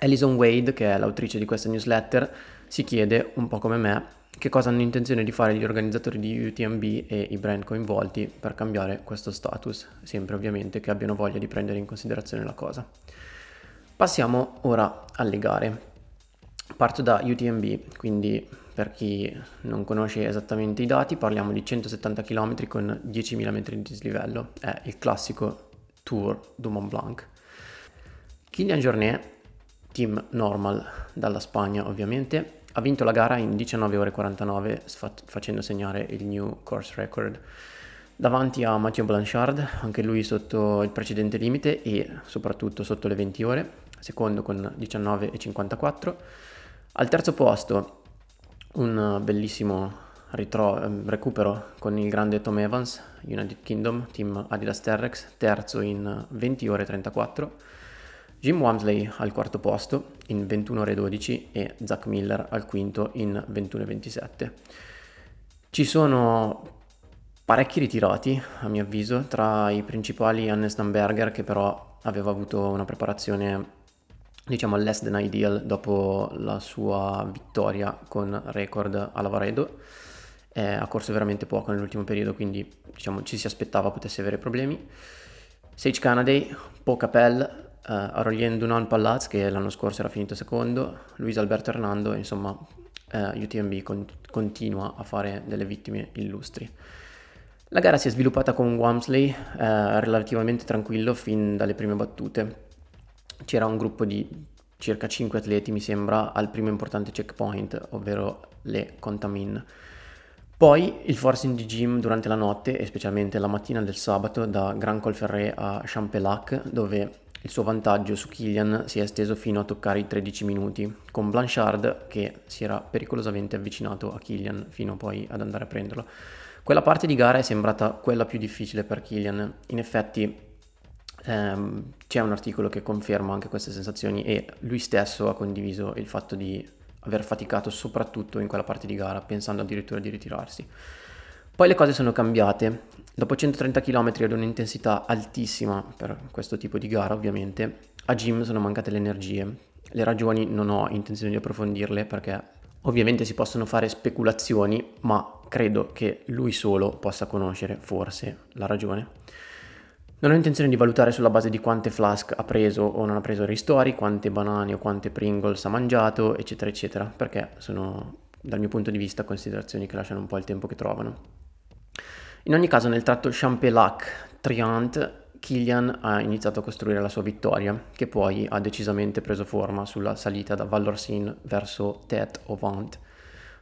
Alison Wade, che è l'autrice di questa newsletter, si chiede, un po' come me, che cosa hanno intenzione di fare gli organizzatori di UTMB e i brand coinvolti per cambiare questo status, sempre ovviamente che abbiano voglia di prendere in considerazione la cosa. Passiamo ora alle gare. Parto da UTMB, quindi per chi non conosce esattamente i dati, parliamo di 170 km con 10.000 metri di dislivello. È il classico Tour du Mont Blanc. Kilian Jornet, team normal dalla Spagna ovviamente, ha vinto la gara in 19 ore 49 facendo segnare il new course record davanti a Mathieu Blanchard, anche lui sotto il precedente limite e soprattutto sotto le 20 ore, secondo con 19,54. Al terzo posto un bellissimo ritro- ehm, recupero con il grande Tom Evans, United Kingdom, team Adidas Terrex, terzo in 20 ore 34. Jim Wamsley al quarto posto in 21 ore 12 e Zach Miller al quinto in 21 ore 27. Ci sono parecchi ritirati, a mio avviso, tra i principali Hannes Namberger che però aveva avuto una preparazione diciamo less than ideal dopo la sua vittoria con record a Lavaredo. Eh, ha corso veramente poco nell'ultimo periodo, quindi diciamo ci si aspettava potesse avere problemi. Sage Canaday, Paul Capel, eh, Aurelien Dunan Palaz che l'anno scorso era finito secondo, Luis Alberto Hernando, insomma eh, UTMB con- continua a fare delle vittime illustri. La gara si è sviluppata con Wamsley eh, relativamente tranquillo fin dalle prime battute c'era un gruppo di circa 5 atleti, mi sembra, al primo importante checkpoint, ovvero le Contamin. Poi il forcing di gym durante la notte e specialmente la mattina del sabato da Grand Colferré a Champelac, dove il suo vantaggio su Killian si è esteso fino a toccare i 13 minuti, con Blanchard che si era pericolosamente avvicinato a Killian fino poi ad andare a prenderlo. Quella parte di gara è sembrata quella più difficile per Killian. In effetti ehm, c'è un articolo che conferma anche queste sensazioni e lui stesso ha condiviso il fatto di aver faticato soprattutto in quella parte di gara, pensando addirittura di ritirarsi. Poi le cose sono cambiate. Dopo 130 km ad un'intensità altissima per questo tipo di gara, ovviamente, a Jim sono mancate le energie. Le ragioni non ho intenzione di approfondirle perché ovviamente si possono fare speculazioni, ma credo che lui solo possa conoscere forse la ragione. Non ho intenzione di valutare sulla base di quante flask ha preso o non ha preso ristori, quante banane o quante Pringles ha mangiato, eccetera, eccetera, perché sono dal mio punto di vista considerazioni che lasciano un po' il tempo che trovano. In ogni caso, nel tratto Champelac-Triant, Kilian ha iniziato a costruire la sua vittoria, che poi ha decisamente preso forma sulla salita da Vallorsin verso Tête au Vent,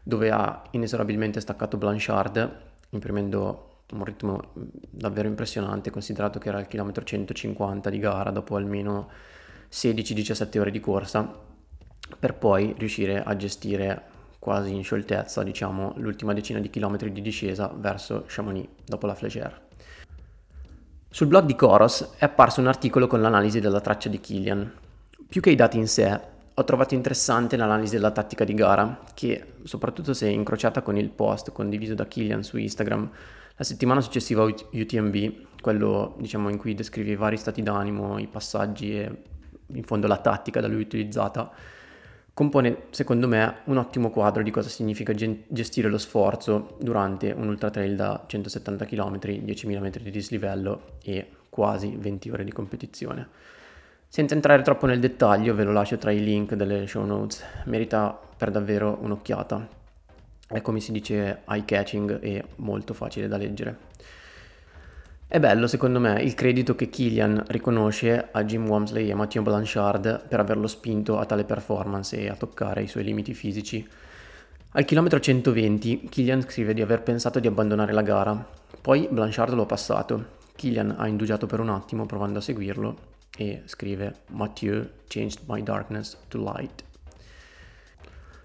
dove ha inesorabilmente staccato Blanchard, imprimendo un ritmo davvero impressionante considerato che era il chilometro 150 di gara dopo almeno 16-17 ore di corsa per poi riuscire a gestire quasi in scioltezza diciamo l'ultima decina di chilometri di discesa verso Chamonix dopo la Flégère. Sul blog di Coros è apparso un articolo con l'analisi della traccia di Killian. Più che i dati in sé, ho trovato interessante l'analisi della tattica di gara, che soprattutto se incrociata con il post condiviso da Killian su Instagram la settimana successiva a UTMB, quello diciamo in cui descrive i vari stati d'animo, i passaggi e in fondo la tattica da lui utilizzata, compone secondo me un ottimo quadro di cosa significa gestire lo sforzo durante un ultra trail da 170 km, 10.000 metri di dislivello e quasi 20 ore di competizione. Senza entrare troppo nel dettaglio, ve lo lascio tra i link delle show notes, merita per davvero un'occhiata è come si dice eye catching e molto facile da leggere. È bello secondo me il credito che Killian riconosce a Jim Wamsley e Mathieu Blanchard per averlo spinto a tale performance e a toccare i suoi limiti fisici. Al chilometro 120 Killian scrive di aver pensato di abbandonare la gara, poi Blanchard lo ha passato. Killian ha indugiato per un attimo provando a seguirlo e scrive Mathieu changed my darkness to light.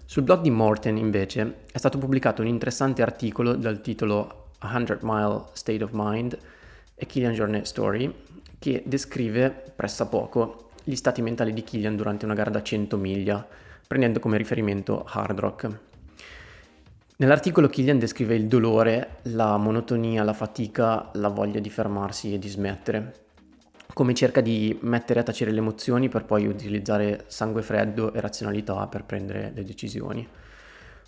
Sul blog di Morten invece è stato pubblicato un interessante articolo dal titolo A 100 Mile State of Mind e Killian Jornet Story che descrive pressappoco gli stati mentali di Killian durante una gara da 100 miglia, prendendo come riferimento Hard Rock. Nell'articolo Killian descrive il dolore, la monotonia, la fatica, la voglia di fermarsi e di smettere, come cerca di mettere a tacere le emozioni per poi utilizzare sangue freddo e razionalità per prendere le decisioni.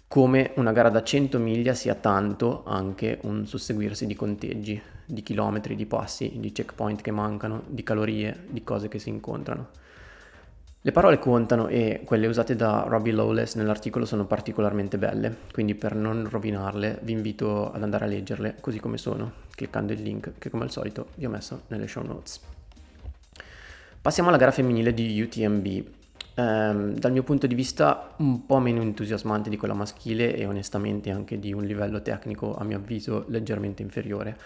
Come una gara da 100 miglia sia tanto anche un susseguirsi di conteggi, di chilometri, di passi, di checkpoint che mancano, di calorie, di cose che si incontrano. Le parole contano e quelle usate da Robbie Lawless nell'articolo sono particolarmente belle, quindi per non rovinarle vi invito ad andare a leggerle così come sono, cliccando il link che come al solito vi ho messo nelle show notes. Passiamo alla gara femminile di UTMB. Um, dal mio punto di vista un po' meno entusiasmante di quella maschile e onestamente anche di un livello tecnico a mio avviso leggermente inferiore.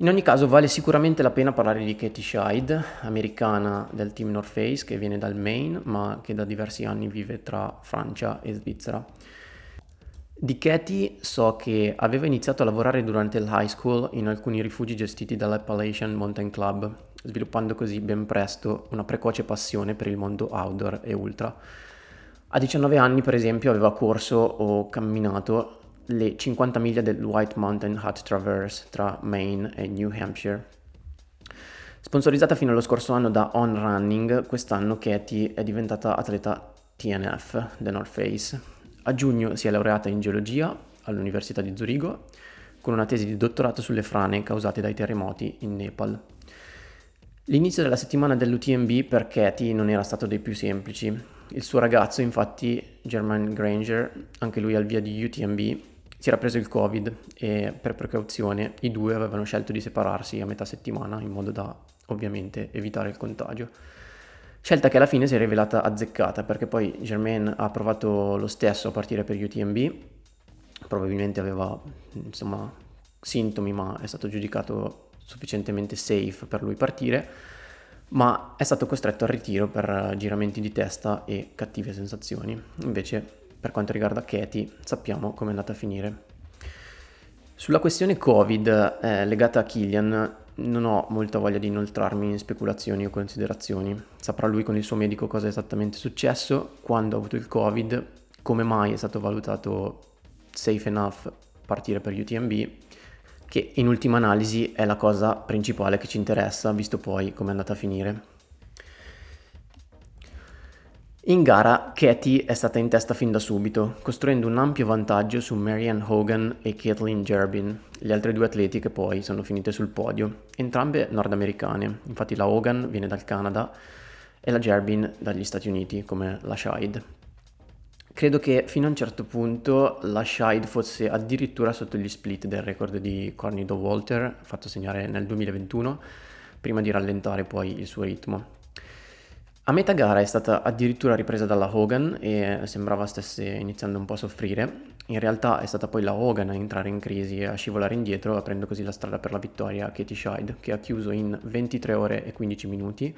In ogni caso vale sicuramente la pena parlare di Katie Scheid, americana del team North Face che viene dal Maine ma che da diversi anni vive tra Francia e Svizzera. Di Katie so che aveva iniziato a lavorare durante l'high school in alcuni rifugi gestiti dall'Appalachian Mountain Club, sviluppando così ben presto una precoce passione per il mondo outdoor e ultra. A 19 anni, per esempio, aveva corso o camminato le 50 miglia del White Mountain Hut Traverse tra Maine e New Hampshire. Sponsorizzata fino allo scorso anno da On Running, quest'anno Katie è diventata atleta TNF, The North Face. A giugno si è laureata in geologia all'Università di Zurigo con una tesi di dottorato sulle frane causate dai terremoti in Nepal. L'inizio della settimana dell'UTMB per Katie non era stato dei più semplici. Il suo ragazzo, infatti, German Granger, anche lui al via di UTMB, si era preso il Covid e per precauzione i due avevano scelto di separarsi a metà settimana in modo da ovviamente evitare il contagio. Scelta che alla fine si è rivelata azzeccata perché poi Germain ha provato lo stesso a partire per UTMB, probabilmente aveva insomma sintomi ma è stato giudicato sufficientemente safe per lui partire, ma è stato costretto al ritiro per giramenti di testa e cattive sensazioni. Invece per quanto riguarda Katie sappiamo come è andata a finire. Sulla questione Covid eh, legata a Killian non ho molta voglia di inoltrarmi in speculazioni o considerazioni. Saprà lui con il suo medico cosa è esattamente successo, quando ha avuto il Covid, come mai è stato valutato safe enough partire per UTMB, che in ultima analisi è la cosa principale che ci interessa, visto poi come è andata a finire. In gara Katie è stata in testa fin da subito, costruendo un ampio vantaggio su Marianne Hogan e Kathleen Gerbin, le altre due atleti che poi sono finite sul podio, entrambe nordamericane, infatti la Hogan viene dal Canada e la Gerbin dagli Stati Uniti come la Scheid. Credo che fino a un certo punto la Scheid fosse addirittura sotto gli split del record di Corny Walter, fatto segnare nel 2021, prima di rallentare poi il suo ritmo. A metà gara è stata addirittura ripresa dalla Hogan e sembrava stesse iniziando un po' a soffrire. In realtà è stata poi la Hogan a entrare in crisi e a scivolare indietro, aprendo così la strada per la vittoria a Katie Scheid, che ha chiuso in 23 ore e 15 minuti,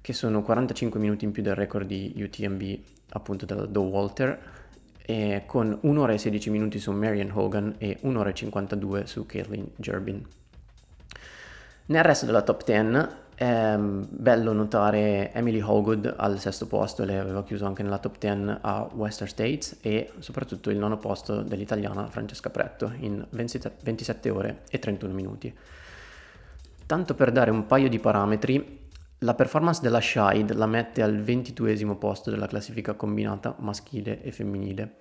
che sono 45 minuti in più del record di UTMB appunto della Doe Walter, e con 1 ora e 16 minuti su Marian Hogan e 1 ora e 52 su Caitlin Gerbin. Nel resto della top 10 è bello notare Emily Hogood al sesto posto, lei aveva chiuso anche nella top 10 a Western States e soprattutto il nono posto dell'italiana Francesca Pretto in 27 ore e 31 minuti. Tanto per dare un paio di parametri, la performance della Shide la mette al 22 posto della classifica combinata maschile e femminile.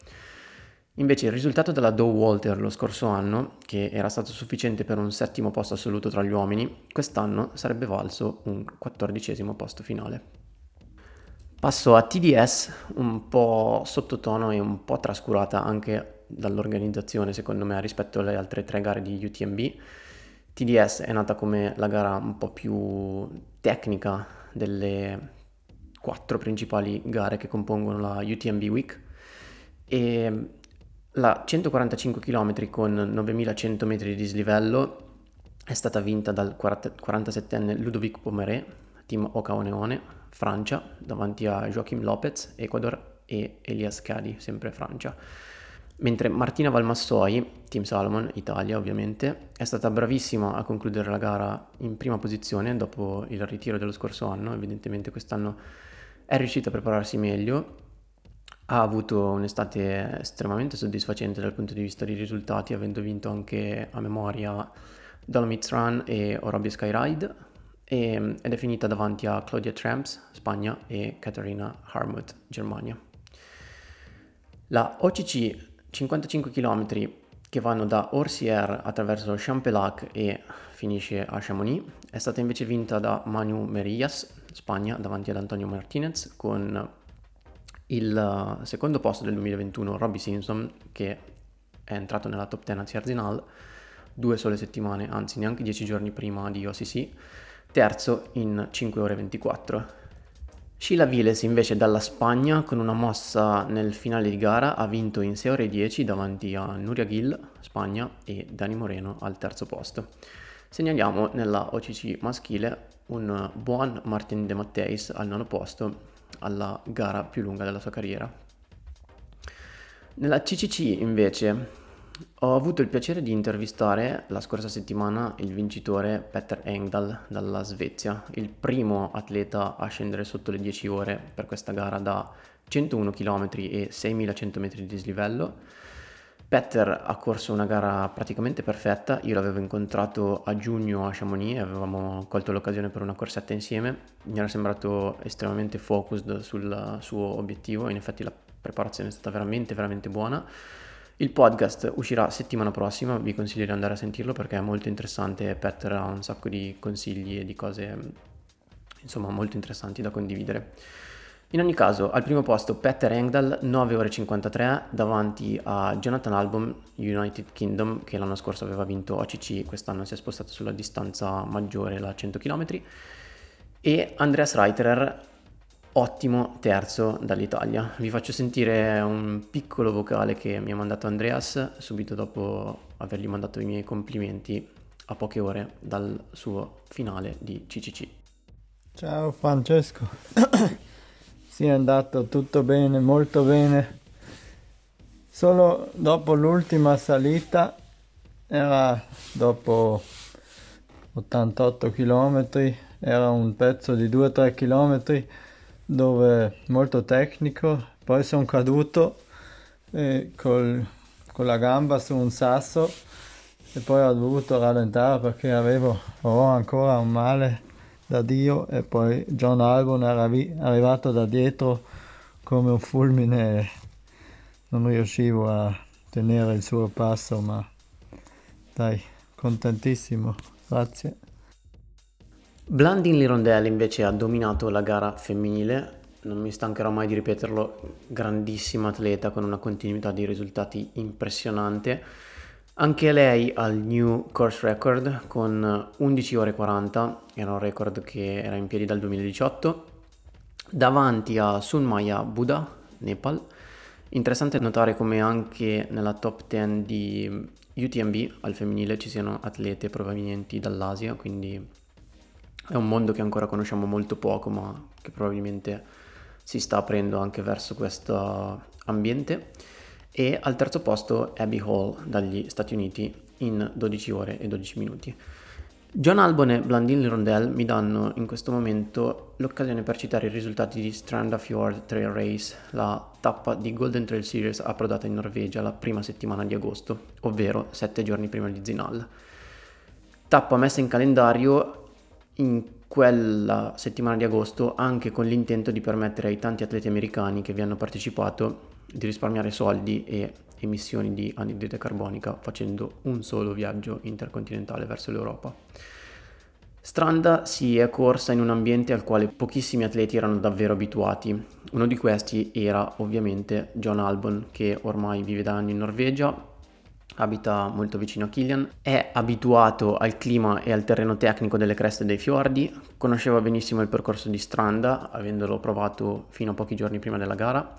Invece il risultato della Doe Walter lo scorso anno, che era stato sufficiente per un settimo posto assoluto tra gli uomini, quest'anno sarebbe valso un quattordicesimo posto finale. Passo a TDS, un po' sottotono e un po' trascurata anche dall'organizzazione secondo me rispetto alle altre tre gare di UTMB. TDS è nata come la gara un po' più tecnica delle quattro principali gare che compongono la UTMB Week e la 145 km con 9100 metri di dislivello è stata vinta dal 47enne Ludovic Pomeré, team Ocaoneone, Francia, davanti a Joachim Lopez, Ecuador e Elias Cadi, sempre Francia. Mentre Martina Valmassoi, team Salomon, Italia ovviamente, è stata bravissima a concludere la gara in prima posizione dopo il ritiro dello scorso anno, evidentemente quest'anno è riuscita a prepararsi meglio ha avuto un'estate estremamente soddisfacente dal punto di vista dei risultati, avendo vinto anche a memoria Dolomites Run e Orobie Skyride e, ed è finita davanti a Claudia Tramps, Spagna, e Katharina Harmuth, Germania. La OCC 55 km che vanno da Orsier attraverso Champelac e finisce a Chamonix è stata invece vinta da Manu Merillas, Spagna, davanti ad Antonio Martinez con il secondo posto del 2021 Robbie Simpson che è entrato nella top 10 a Zierzinal due sole settimane, anzi neanche dieci giorni prima di OCC, terzo in 5 ore 24. Sheila Viles invece dalla Spagna con una mossa nel finale di gara ha vinto in 6 ore 10 davanti a Nuria Gill, Spagna, e Dani Moreno al terzo posto. Segnaliamo nella OCC maschile un buon Martin De Matteis al nono posto alla gara più lunga della sua carriera. Nella CCC invece ho avuto il piacere di intervistare la scorsa settimana il vincitore Petter Engdahl dalla Svezia, il primo atleta a scendere sotto le 10 ore per questa gara da 101 km e 6100 metri di dislivello. Petter ha corso una gara praticamente perfetta, io l'avevo incontrato a giugno a Chamonix e avevamo colto l'occasione per una corsetta insieme, mi era sembrato estremamente focused sul suo obiettivo, in effetti la preparazione è stata veramente veramente buona. Il podcast uscirà settimana prossima, vi consiglio di andare a sentirlo perché è molto interessante, Petter ha un sacco di consigli e di cose insomma molto interessanti da condividere. In ogni caso, al primo posto Petter Engdahl, 9 ore 53, davanti a Jonathan Album, United Kingdom, che l'anno scorso aveva vinto OCC, quest'anno si è spostato sulla distanza maggiore, la 100 km, e Andreas Reiterer, ottimo terzo dall'Italia. Vi faccio sentire un piccolo vocale che mi ha mandato Andreas subito dopo avergli mandato i miei complimenti a poche ore dal suo finale di CCC. Ciao Francesco. Sì, è andato tutto bene, molto bene. Solo dopo l'ultima salita, era dopo 88 km, era un pezzo di 2-3 km dove molto tecnico, poi sono caduto eh, col, con la gamba su un sasso e poi ho dovuto rallentare perché avevo ho ancora un male da Dio e poi John Albon era arrivato da dietro come un fulmine non riuscivo a tenere il suo passo ma dai contentissimo grazie Blandin Lirondelli invece ha dominato la gara femminile. Non mi stancherò mai di ripeterlo grandissima atleta con una continuità di risultati impressionante. Anche lei ha il new course record con 11 ore 40, era un record che era in piedi dal 2018, davanti a Sunmaya Buddha, Nepal. Interessante notare come anche nella top 10 di UTMB al femminile ci siano atlete provenienti dall'Asia, quindi è un mondo che ancora conosciamo molto poco, ma che probabilmente si sta aprendo anche verso questo ambiente e al terzo posto Abby Hall dagli Stati Uniti in 12 ore e 12 minuti. John Albon e Blandine Rondell mi danno in questo momento l'occasione per citare i risultati di Stranda Fjord Trail Race, la tappa di Golden Trail Series approdata in Norvegia la prima settimana di agosto, ovvero 7 giorni prima di Zinal. Tappa messa in calendario in quella settimana di agosto anche con l'intento di permettere ai tanti atleti americani che vi hanno partecipato di risparmiare soldi e emissioni di anidride carbonica facendo un solo viaggio intercontinentale verso l'Europa. Stranda si è corsa in un ambiente al quale pochissimi atleti erano davvero abituati. Uno di questi era ovviamente John Albon, che ormai vive da anni in Norvegia, abita molto vicino a Killian, è abituato al clima e al terreno tecnico delle creste dei fiordi, conosceva benissimo il percorso di Stranda, avendolo provato fino a pochi giorni prima della gara.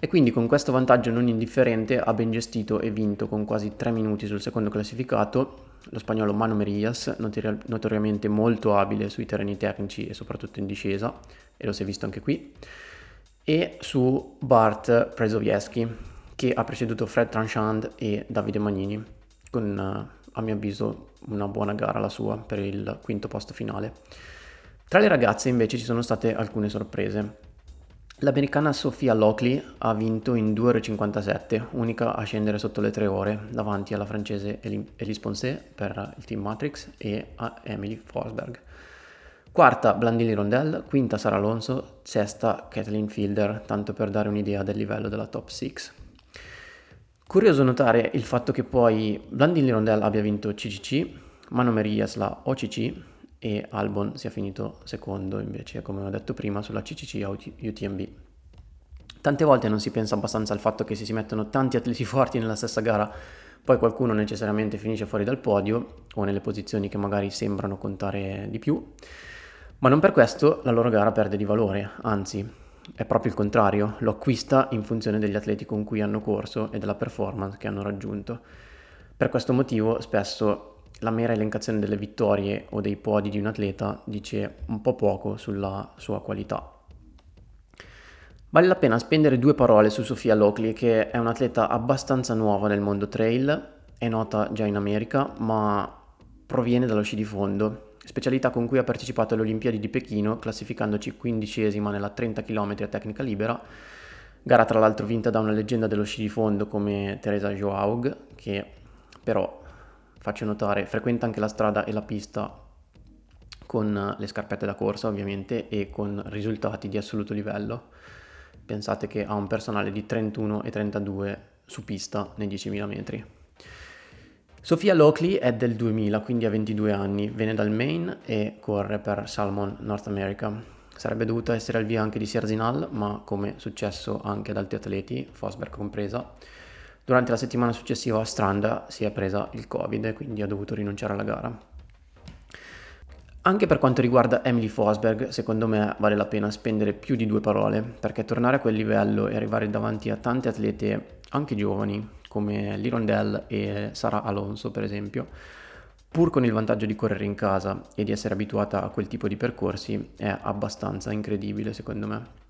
E quindi con questo vantaggio non indifferente ha ben gestito e vinto con quasi 3 minuti sul secondo classificato. Lo spagnolo Manu Merillas, notori- notoriamente molto abile sui terreni tecnici e soprattutto in discesa, e lo si è visto anche qui, e su Bart Prezowiecki, che ha preceduto Fred Tranchand e Davide Magnini, con a mio avviso una buona gara la sua per il quinto posto finale. Tra le ragazze invece ci sono state alcune sorprese. L'americana Sofia Lockley ha vinto in 2 ore 57, unica a scendere sotto le 3 ore, davanti alla francese Elise Poncet per il team Matrix e a Emily Forsberg. Quarta Blandini Rondell, quinta Sara Alonso, sesta Kathleen Fielder, tanto per dare un'idea del livello della top 6. Curioso notare il fatto che poi Blandini Rondell abbia vinto CCC, Mano Merias la OCC e Albon sia finito secondo invece, come ho detto prima, sulla CCC UTMB. Tante volte non si pensa abbastanza al fatto che se si mettono tanti atleti forti nella stessa gara, poi qualcuno necessariamente finisce fuori dal podio o nelle posizioni che magari sembrano contare di più, ma non per questo la loro gara perde di valore, anzi è proprio il contrario, lo acquista in funzione degli atleti con cui hanno corso e della performance che hanno raggiunto. Per questo motivo spesso la mera elencazione delle vittorie o dei podi di un atleta dice un po' poco sulla sua qualità. Vale la pena spendere due parole su Sofia Lockley, che è un'atleta abbastanza nuova nel mondo trail, è nota già in America, ma proviene dallo sci di fondo, specialità con cui ha partecipato alle Olimpiadi di Pechino, classificandoci quindicesima nella 30 km a tecnica libera, gara tra l'altro vinta da una leggenda dello sci di fondo come Teresa Joaug, che però faccio notare, frequenta anche la strada e la pista con le scarpette da corsa ovviamente e con risultati di assoluto livello. Pensate che ha un personale di 31 e 32 su pista nei 10.000 metri. Sofia Lockley è del 2000, quindi ha 22 anni, viene dal Maine e corre per Salmon North America. Sarebbe dovuta essere al via anche di Sierzinal, ma come successo anche ad altri atleti, Fosberg compresa, Durante la settimana successiva a Stranda si è presa il Covid e quindi ha dovuto rinunciare alla gara. Anche per quanto riguarda Emily Fosberg, secondo me vale la pena spendere più di due parole, perché tornare a quel livello e arrivare davanti a tante atlete, anche giovani, come Lirondelle e Sara Alonso per esempio, pur con il vantaggio di correre in casa e di essere abituata a quel tipo di percorsi, è abbastanza incredibile secondo me.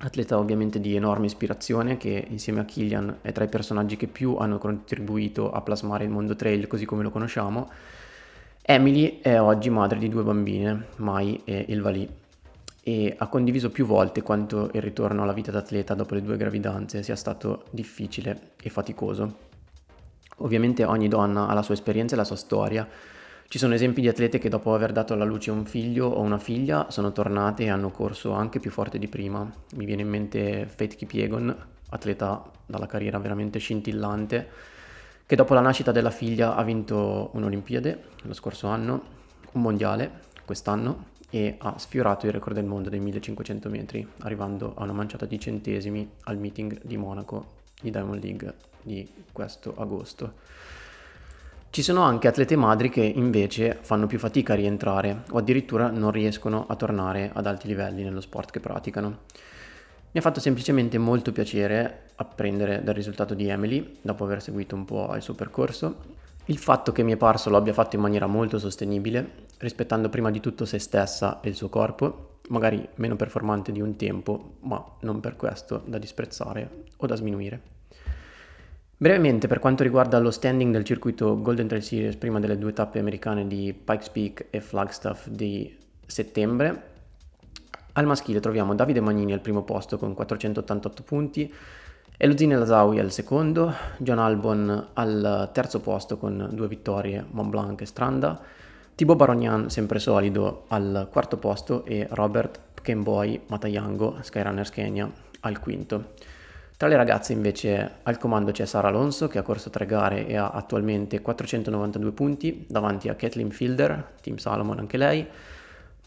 Atleta ovviamente di enorme ispirazione che insieme a Killian è tra i personaggi che più hanno contribuito a plasmare il mondo trail così come lo conosciamo. Emily è oggi madre di due bambine, Mai e Ilvali, e ha condiviso più volte quanto il ritorno alla vita d'atleta dopo le due gravidanze sia stato difficile e faticoso. Ovviamente ogni donna ha la sua esperienza e la sua storia, ci sono esempi di atlete che dopo aver dato alla luce un figlio o una figlia sono tornate e hanno corso anche più forte di prima. Mi viene in mente Faith Kipiegon, atleta dalla carriera veramente scintillante, che dopo la nascita della figlia ha vinto un'Olimpiade lo scorso anno, un mondiale quest'anno e ha sfiorato il record del mondo dei 1500 metri, arrivando a una manciata di centesimi al meeting di Monaco di Diamond League di questo agosto. Ci sono anche atlete madri che invece fanno più fatica a rientrare o addirittura non riescono a tornare ad alti livelli nello sport che praticano. Mi ha fatto semplicemente molto piacere apprendere dal risultato di Emily dopo aver seguito un po' il suo percorso. Il fatto che mi è parso lo abbia fatto in maniera molto sostenibile, rispettando prima di tutto se stessa e il suo corpo, magari meno performante di un tempo, ma non per questo da disprezzare o da sminuire. Brevemente, per quanto riguarda lo standing del circuito Golden Trail Series prima delle due tappe americane di Pikes Peak e Flagstaff di settembre, al maschile troviamo Davide Magnini al primo posto con 488 punti, Elodine Lazawi al secondo, John Albon al terzo posto con due vittorie, Mont Blanc e Stranda, Thibaut Barognan sempre solido al quarto posto e Robert Kenboy Matayango, Skyrunners Kenya, al quinto. Tra le ragazze invece al comando c'è Sara Alonso che ha corso tre gare e ha attualmente 492 punti davanti a Kathleen Fielder, Team Salomon anche lei,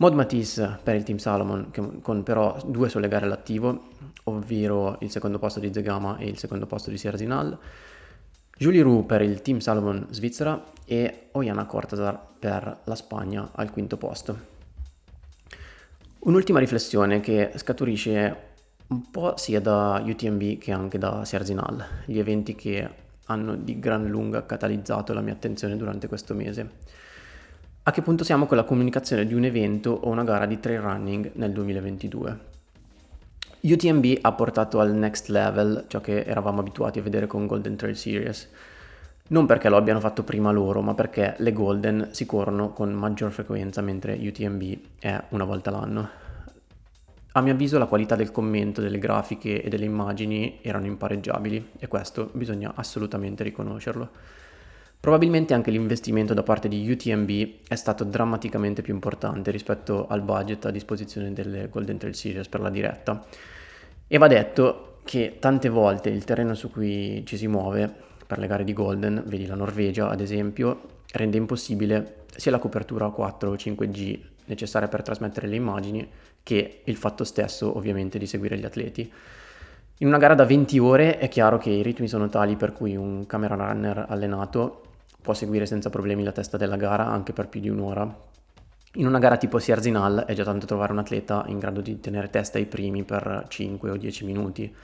Maud Matisse per il Team Salomon con però due sole gare all'attivo, ovvero il secondo posto di Zegama e il secondo posto di Sierzinal, Julie Roux per il Team Salomon Svizzera e Oyana Cortazar per la Spagna al quinto posto. Un'ultima riflessione che scaturisce un po' sia da UTMB che anche da Serzinal, gli eventi che hanno di gran lunga catalizzato la mia attenzione durante questo mese. A che punto siamo con la comunicazione di un evento o una gara di trail running nel 2022? UTMB ha portato al next level ciò che eravamo abituati a vedere con Golden Trail Series, non perché lo abbiano fatto prima loro, ma perché le Golden si corrono con maggior frequenza mentre UTMB è una volta l'anno. A mio avviso la qualità del commento, delle grafiche e delle immagini erano impareggiabili e questo bisogna assolutamente riconoscerlo. Probabilmente anche l'investimento da parte di UTMB è stato drammaticamente più importante rispetto al budget a disposizione delle Golden Trail Series per la diretta. E va detto che tante volte il terreno su cui ci si muove per le gare di Golden, vedi la Norvegia ad esempio, rende impossibile sia la copertura 4 o 5G necessaria per trasmettere le immagini che il fatto stesso ovviamente di seguire gli atleti. In una gara da 20 ore è chiaro che i ritmi sono tali per cui un camera runner allenato può seguire senza problemi la testa della gara anche per più di un'ora. In una gara tipo Sierzinal è già tanto trovare un atleta in grado di tenere testa ai primi per 5 o 10 minuti,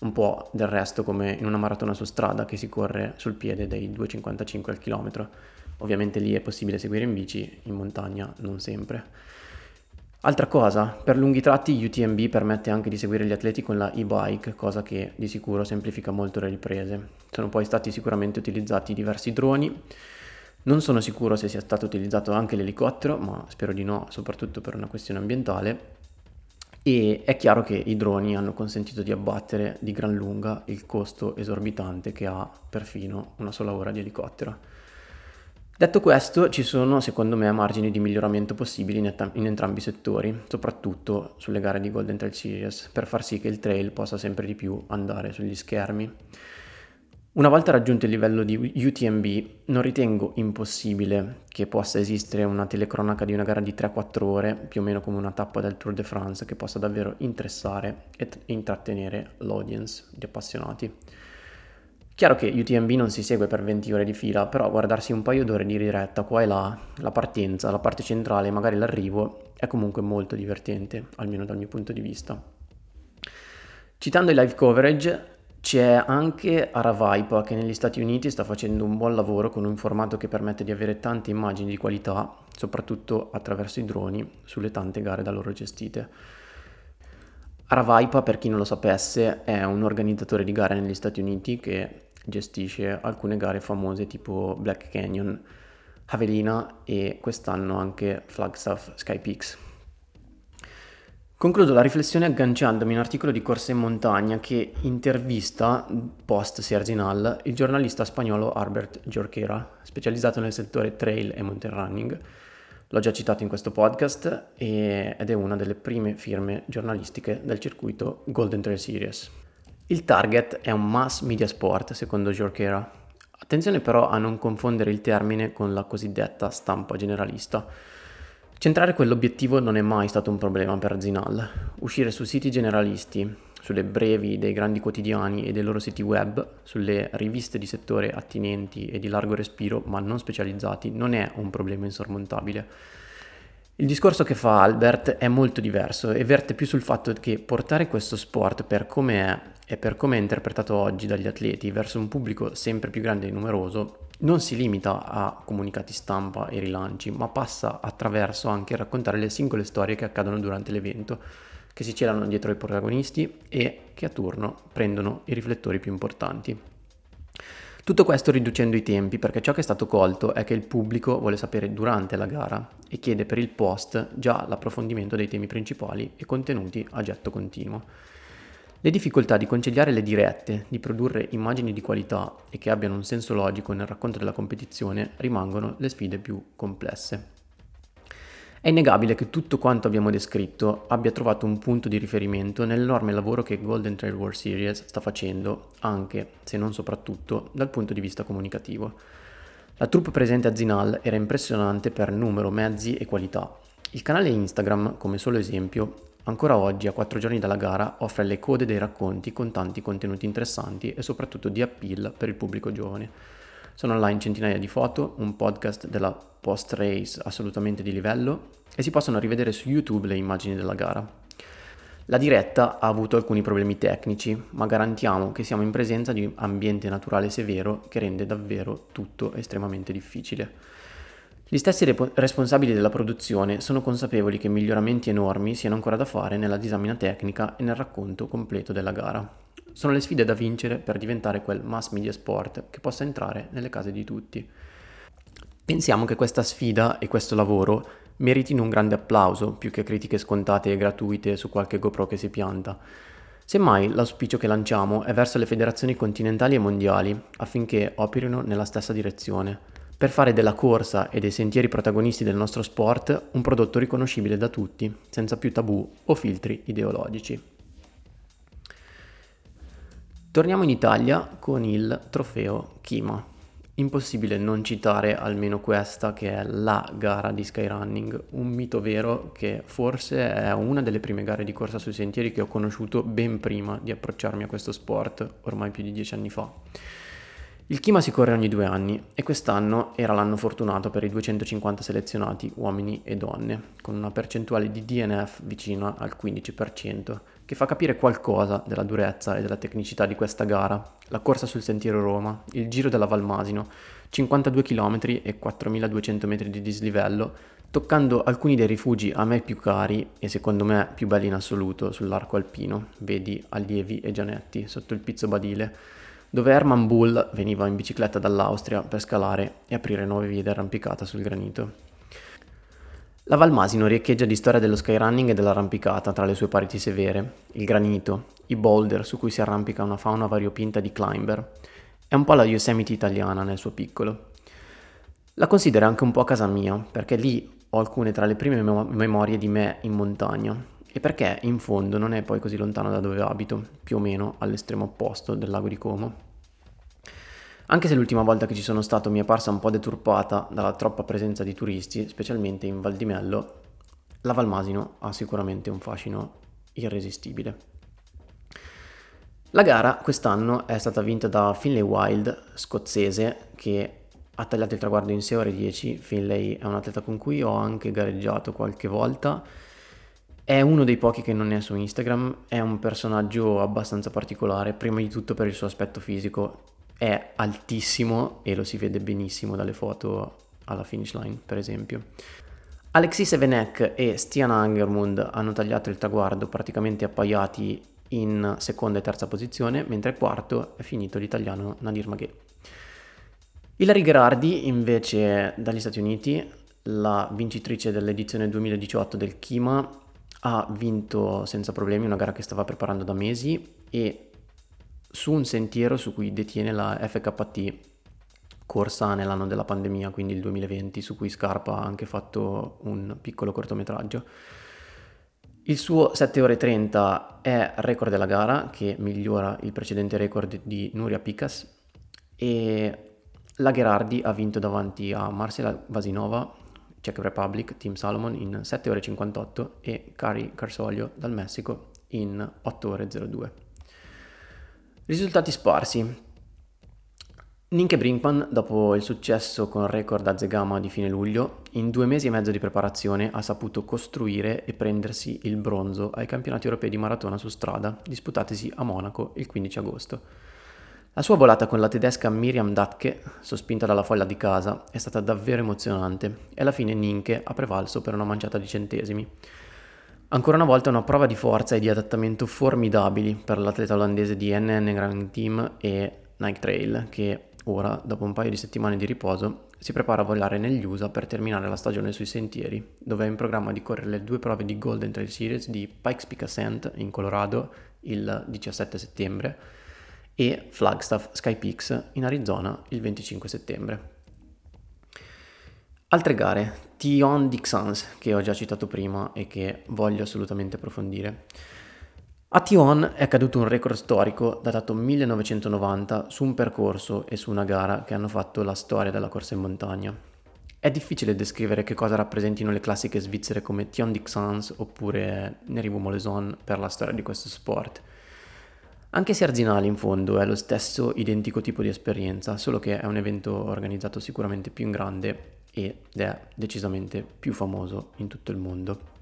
un po' del resto come in una maratona su strada che si corre sul piede dai 2,55 al chilometro. Ovviamente lì è possibile seguire in bici, in montagna non sempre. Altra cosa, per lunghi tratti UTMB permette anche di seguire gli atleti con la e-bike, cosa che di sicuro semplifica molto le riprese. Sono poi stati sicuramente utilizzati diversi droni. Non sono sicuro se sia stato utilizzato anche l'elicottero, ma spero di no, soprattutto per una questione ambientale. E è chiaro che i droni hanno consentito di abbattere di gran lunga il costo esorbitante che ha perfino una sola ora di elicottero. Detto questo, ci sono secondo me margini di miglioramento possibili in, et- in, entrambi i settori, soprattutto sulle gare di Golden Trail Series, per far sì che il trail possa sempre di più andare sugli schermi. Una volta raggiunto il livello di UTMB, non ritengo impossibile che possa esistere una telecronaca di una gara di 3-4 ore, più o meno come una tappa del Tour de France, che possa davvero interessare e intrattenere l'audience di appassionati. Chiaro che UTMB non si segue per 20 ore di fila, però guardarsi un paio d'ore di diretta qua e là, la partenza, la parte centrale magari l'arrivo, è comunque molto divertente, almeno dal mio punto di vista. Citando i live coverage, c'è anche Aravaipa che negli Stati Uniti sta facendo un buon lavoro con un formato che permette di avere tante immagini di qualità, soprattutto attraverso i droni, sulle tante gare da loro gestite. Aravaipa, per chi non lo sapesse, è un organizzatore di gare negli Stati Uniti che gestisce alcune gare famose tipo Black Canyon, Javelina e quest'anno anche Flagstaff Sky Peaks. Concludo la riflessione agganciandomi a un articolo di Corsa in Montagna che intervista, post Serginal, il giornalista spagnolo Albert Jorquera, specializzato nel settore trail e mountain running. L'ho già citato in questo podcast ed è una delle prime firme giornalistiche del circuito Golden Trail Series. Il target è un mass media sport, secondo Jorquera. Attenzione però a non confondere il termine con la cosiddetta stampa generalista. Centrare quell'obiettivo non è mai stato un problema per Zinal. Uscire su siti generalisti, sulle brevi dei grandi quotidiani e dei loro siti web, sulle riviste di settore attinenti e di largo respiro ma non specializzati, non è un problema insormontabile. Il discorso che fa Albert è molto diverso e verte più sul fatto che portare questo sport per come è e per come è interpretato oggi dagli atleti verso un pubblico sempre più grande e numeroso, non si limita a comunicati stampa e rilanci, ma passa attraverso anche raccontare le singole storie che accadono durante l'evento, che si celano dietro ai protagonisti e che a turno prendono i riflettori più importanti. Tutto questo riducendo i tempi perché ciò che è stato colto è che il pubblico vuole sapere durante la gara e chiede per il post già l'approfondimento dei temi principali e contenuti a getto continuo. Le difficoltà di conciliare le dirette, di produrre immagini di qualità e che abbiano un senso logico nel racconto della competizione rimangono le sfide più complesse. È innegabile che tutto quanto abbiamo descritto abbia trovato un punto di riferimento nell'enorme lavoro che Golden Trail World Series sta facendo, anche se non soprattutto dal punto di vista comunicativo. La troupe presente a Zinal era impressionante per numero, mezzi e qualità. Il canale Instagram, come solo esempio, Ancora oggi, a quattro giorni dalla gara, offre le code dei racconti con tanti contenuti interessanti e soprattutto di appeal per il pubblico giovane. Sono online centinaia di foto, un podcast della post-race assolutamente di livello e si possono rivedere su YouTube le immagini della gara. La diretta ha avuto alcuni problemi tecnici, ma garantiamo che siamo in presenza di un ambiente naturale severo che rende davvero tutto estremamente difficile. Gli stessi rep- responsabili della produzione sono consapevoli che miglioramenti enormi siano ancora da fare nella disamina tecnica e nel racconto completo della gara. Sono le sfide da vincere per diventare quel mass media sport che possa entrare nelle case di tutti. Pensiamo che questa sfida e questo lavoro meritino un grande applauso più che critiche scontate e gratuite su qualche GoPro che si pianta. Semmai l'auspicio che lanciamo è verso le federazioni continentali e mondiali affinché operino nella stessa direzione, per fare della corsa e dei sentieri protagonisti del nostro sport un prodotto riconoscibile da tutti, senza più tabù o filtri ideologici. Torniamo in Italia con il trofeo Kima. Impossibile non citare almeno questa che è la gara di Skyrunning, un mito vero che forse è una delle prime gare di corsa sui sentieri che ho conosciuto ben prima di approcciarmi a questo sport, ormai più di dieci anni fa. Il Kima si corre ogni due anni e quest'anno era l'anno fortunato per i 250 selezionati uomini e donne, con una percentuale di DNF vicina al 15%, che fa capire qualcosa della durezza e della tecnicità di questa gara. La corsa sul sentiero Roma, il giro della Valmasino, 52 km e 4200 metri di dislivello, toccando alcuni dei rifugi a me più cari e secondo me più belli in assoluto sull'arco alpino, vedi Allievi e Gianetti sotto il Pizzo Badile dove Hermann Bull veniva in bicicletta dall'Austria per scalare e aprire nuove vie d'arrampicata sul granito. La Valmasino riecheggia di storia dello skyrunning e dell'arrampicata tra le sue pareti severe, il granito, i boulder su cui si arrampica una fauna variopinta di climber. È un po' la Yosemite italiana nel suo piccolo. La considero anche un po' casa mia, perché lì ho alcune tra le prime mem- memorie di me in montagna, e perché in fondo non è poi così lontano da dove abito, più o meno all'estremo opposto del lago di Como. Anche se l'ultima volta che ci sono stato mi è parsa un po' deturpata dalla troppa presenza di turisti, specialmente in Val di Mello, la Valmasino ha sicuramente un fascino irresistibile. La gara quest'anno è stata vinta da Finlay Wild, scozzese, che ha tagliato il traguardo in 6 ore 10. Finlay è un atleta con cui ho anche gareggiato qualche volta è uno dei pochi che non è su Instagram, è un personaggio abbastanza particolare, prima di tutto per il suo aspetto fisico, è altissimo e lo si vede benissimo dalle foto alla finish line, per esempio. Alexis Evenek e Stian Angermund hanno tagliato il traguardo praticamente appaiati in seconda e terza posizione, mentre quarto è finito l'italiano Nadir Maghe. Ilari Gherardi, invece, dagli Stati Uniti, la vincitrice dell'edizione 2018 del Kima, ha vinto senza problemi una gara che stava preparando da mesi e su un sentiero su cui detiene la FKT corsa nell'anno della pandemia, quindi il 2020, su cui Scarpa ha anche fatto un piccolo cortometraggio. Il suo 7 ore 30 è record della gara che migliora il precedente record di Nuria Picas e la Gherardi ha vinto davanti a Marcela Vasinova Czech Republic, Team Salomon in 7 ore 58 e Cari Carsolio dal Messico in 8 ore 02. Risultati sparsi. Ninke Brinkman, dopo il successo con record a Zegama di fine luglio, in due mesi e mezzo di preparazione ha saputo costruire e prendersi il bronzo ai campionati europei di maratona su strada, disputatisi a Monaco il 15 agosto. La sua volata con la tedesca Miriam Datke, sospinta dalla folla di casa, è stata davvero emozionante e alla fine Ninke ha prevalso per una manciata di centesimi. Ancora una volta una prova di forza e di adattamento formidabili per l'atleta olandese di NN Grand Team e Nike Trail, che ora, dopo un paio di settimane di riposo, si prepara a volare negli USA per terminare la stagione sui sentieri, dove è in programma di correre le due prove di Golden Trail Series di Pikes Peak Ascent in Colorado il 17 settembre e Flagstaff Sky Peaks in Arizona il 25 settembre. Altre gare, Tion Dixons, che ho già citato prima e che voglio assolutamente approfondire. A Tion è caduto un record storico datato 1990 su un percorso e su una gara che hanno fatto la storia della corsa in montagna. È difficile descrivere che cosa rappresentino le classiche svizzere come Tion Dixons oppure Nerivo Moleson per la storia di questo sport. Anche se Arzinale in fondo è lo stesso identico tipo di esperienza, solo che è un evento organizzato sicuramente più in grande ed è decisamente più famoso in tutto il mondo.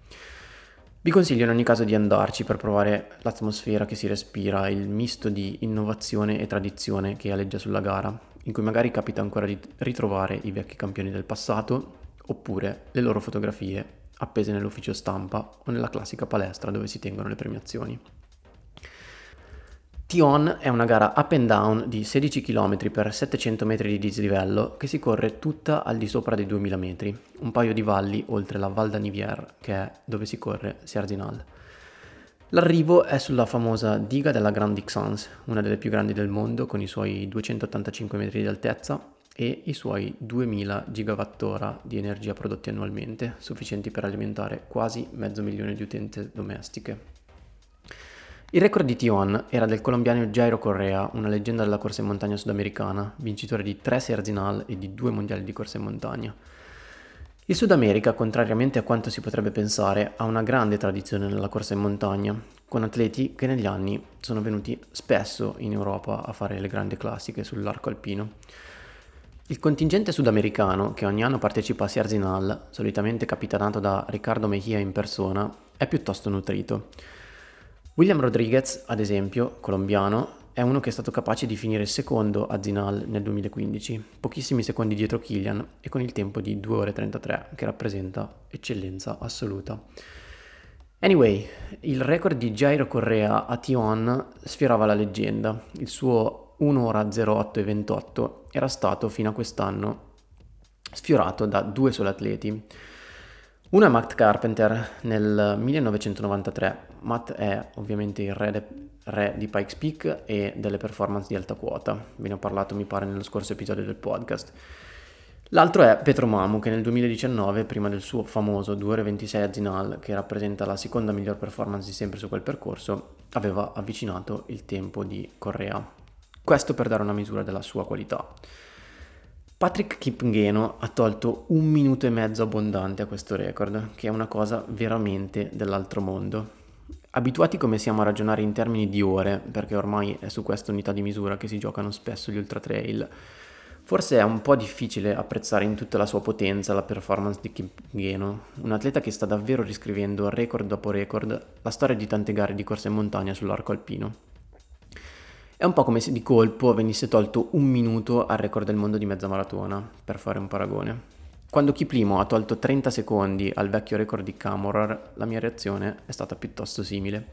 Vi consiglio in ogni caso di andarci per provare l'atmosfera che si respira, il misto di innovazione e tradizione che aleggia sulla gara, in cui magari capita ancora di ritrovare i vecchi campioni del passato oppure le loro fotografie appese nell'ufficio stampa o nella classica palestra dove si tengono le premiazioni. Tion è una gara up and down di 16 km per 700 metri di dislivello che si corre tutta al di sopra dei 2000 metri, un paio di valli oltre la Val d'Anivier che è dove si corre Sierzinal. L'arrivo è sulla famosa diga della Grande Ixence, una delle più grandi del mondo con i suoi 285 metri di altezza e i suoi 2000 gigawattora di energia prodotti annualmente, sufficienti per alimentare quasi mezzo milione di utenze domestiche. Il record di Tion era del colombiano Jairo Correa, una leggenda della corsa in montagna sudamericana, vincitore di tre Serzinal e di due mondiali di corsa in montagna. Il Sud America, contrariamente a quanto si potrebbe pensare, ha una grande tradizione nella corsa in montagna, con atleti che negli anni sono venuti spesso in Europa a fare le grandi classiche sull'arco alpino. Il contingente sudamericano, che ogni anno partecipa a Sierzinal, solitamente capitanato da Riccardo Mejia in persona, è piuttosto nutrito. William Rodriguez, ad esempio, colombiano, è uno che è stato capace di finire secondo a Zinal nel 2015, pochissimi secondi dietro Killian e con il tempo di 2 ore 33, che rappresenta eccellenza assoluta. Anyway, il record di Jairo Correa a Tion sfiorava la leggenda. Il suo 1 ora 08 e 28 era stato fino a quest'anno sfiorato da due soli atleti. Uno è Matt Carpenter nel 1993. Matt è ovviamente il re, de, re, di Pikes Peak e delle performance di alta quota. Ve ne ho parlato, mi pare, nello scorso episodio del podcast. L'altro è Petro Mamu, che nel 2019, prima del suo famoso 2 ore 26 a Zinal, che rappresenta la seconda miglior performance di sempre su quel percorso, aveva avvicinato il tempo di Correa. Questo per dare una misura della sua qualità. Patrick Kipngeno ha tolto un minuto e mezzo abbondante a questo record, che è una cosa veramente dell'altro mondo. Abituati come siamo a ragionare in termini di ore, perché ormai è su questa unità di misura che si giocano spesso gli ultra trail, forse è un po' difficile apprezzare in tutta la sua potenza la performance di Kipngeno, un atleta che sta davvero riscrivendo record dopo record la storia di tante gare di corsa in montagna sull'arco alpino. È un po' come se di colpo venisse tolto un minuto al record del mondo di mezza maratona, per fare un paragone. Quando Kiplimo ha tolto 30 secondi al vecchio record di Camorar, la mia reazione è stata piuttosto simile.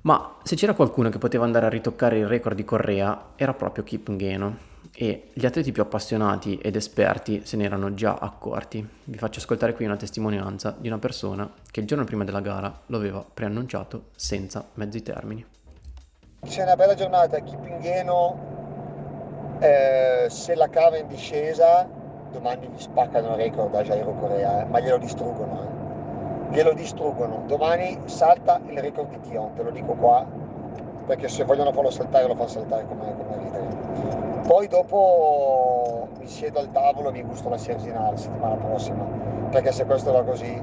Ma se c'era qualcuno che poteva andare a ritoccare il record di Correa, era proprio Kip Ngeno. E gli atleti più appassionati ed esperti se ne erano già accorti. Vi faccio ascoltare qui una testimonianza di una persona che il giorno prima della gara lo aveva preannunciato senza mezzi termini. C'è una bella giornata Kipingheno, eh, se la cava in discesa domani gli spaccano il record a Jairo Corea, eh, ma glielo distruggono. Eh. Glielo distruggono. Domani salta il record di Tion, te lo dico qua, perché se vogliono farlo saltare lo fanno saltare come, come ridere. Poi dopo mi siedo al tavolo e mi gusto la Sierzinale la settimana prossima, perché se questo va così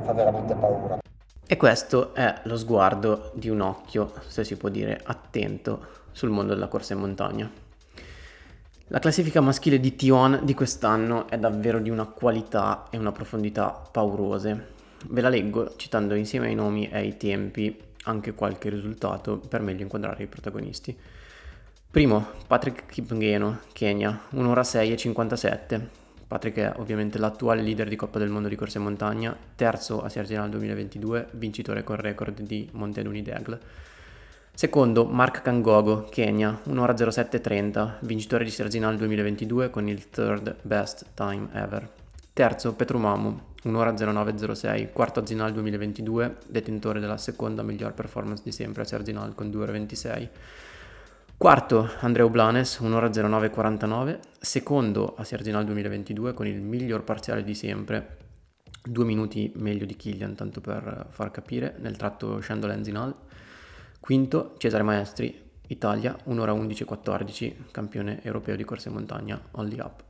fa veramente paura. E questo è lo sguardo di un occhio, se si può dire, attento sul mondo della corsa in montagna. La classifica maschile di Tion di quest'anno è davvero di una qualità e una profondità paurose. Ve la leggo citando insieme ai nomi e ai tempi anche qualche risultato per meglio inquadrare i protagonisti. Primo, Patrick Kipngeno, Kenya, 1 ora 6 e 57. Patrick è ovviamente l'attuale leader di Coppa del Mondo di corsa in montagna, terzo a Serginal 2022, vincitore con record di Monte Degl. Secondo, Mark Kangogo, Kenya, 1 ora 07.30, vincitore di Serginal 2022 con il third best time ever. Terzo, Petrumamu, 1 ora 09.06, quarto a Zinal 2022, detentore della seconda miglior performance di sempre a Serginal con 2 ore 26. Quarto Andreu Blanes, 1 ora 09.49, secondo a Serginal 2022 con il miglior parziale di sempre, due minuti meglio di Killian, tanto per far capire, nel tratto Scendo-Lenzinal. Quinto Cesare Maestri, Italia, 1 ora 11.14, campione europeo di corsa in montagna, only up.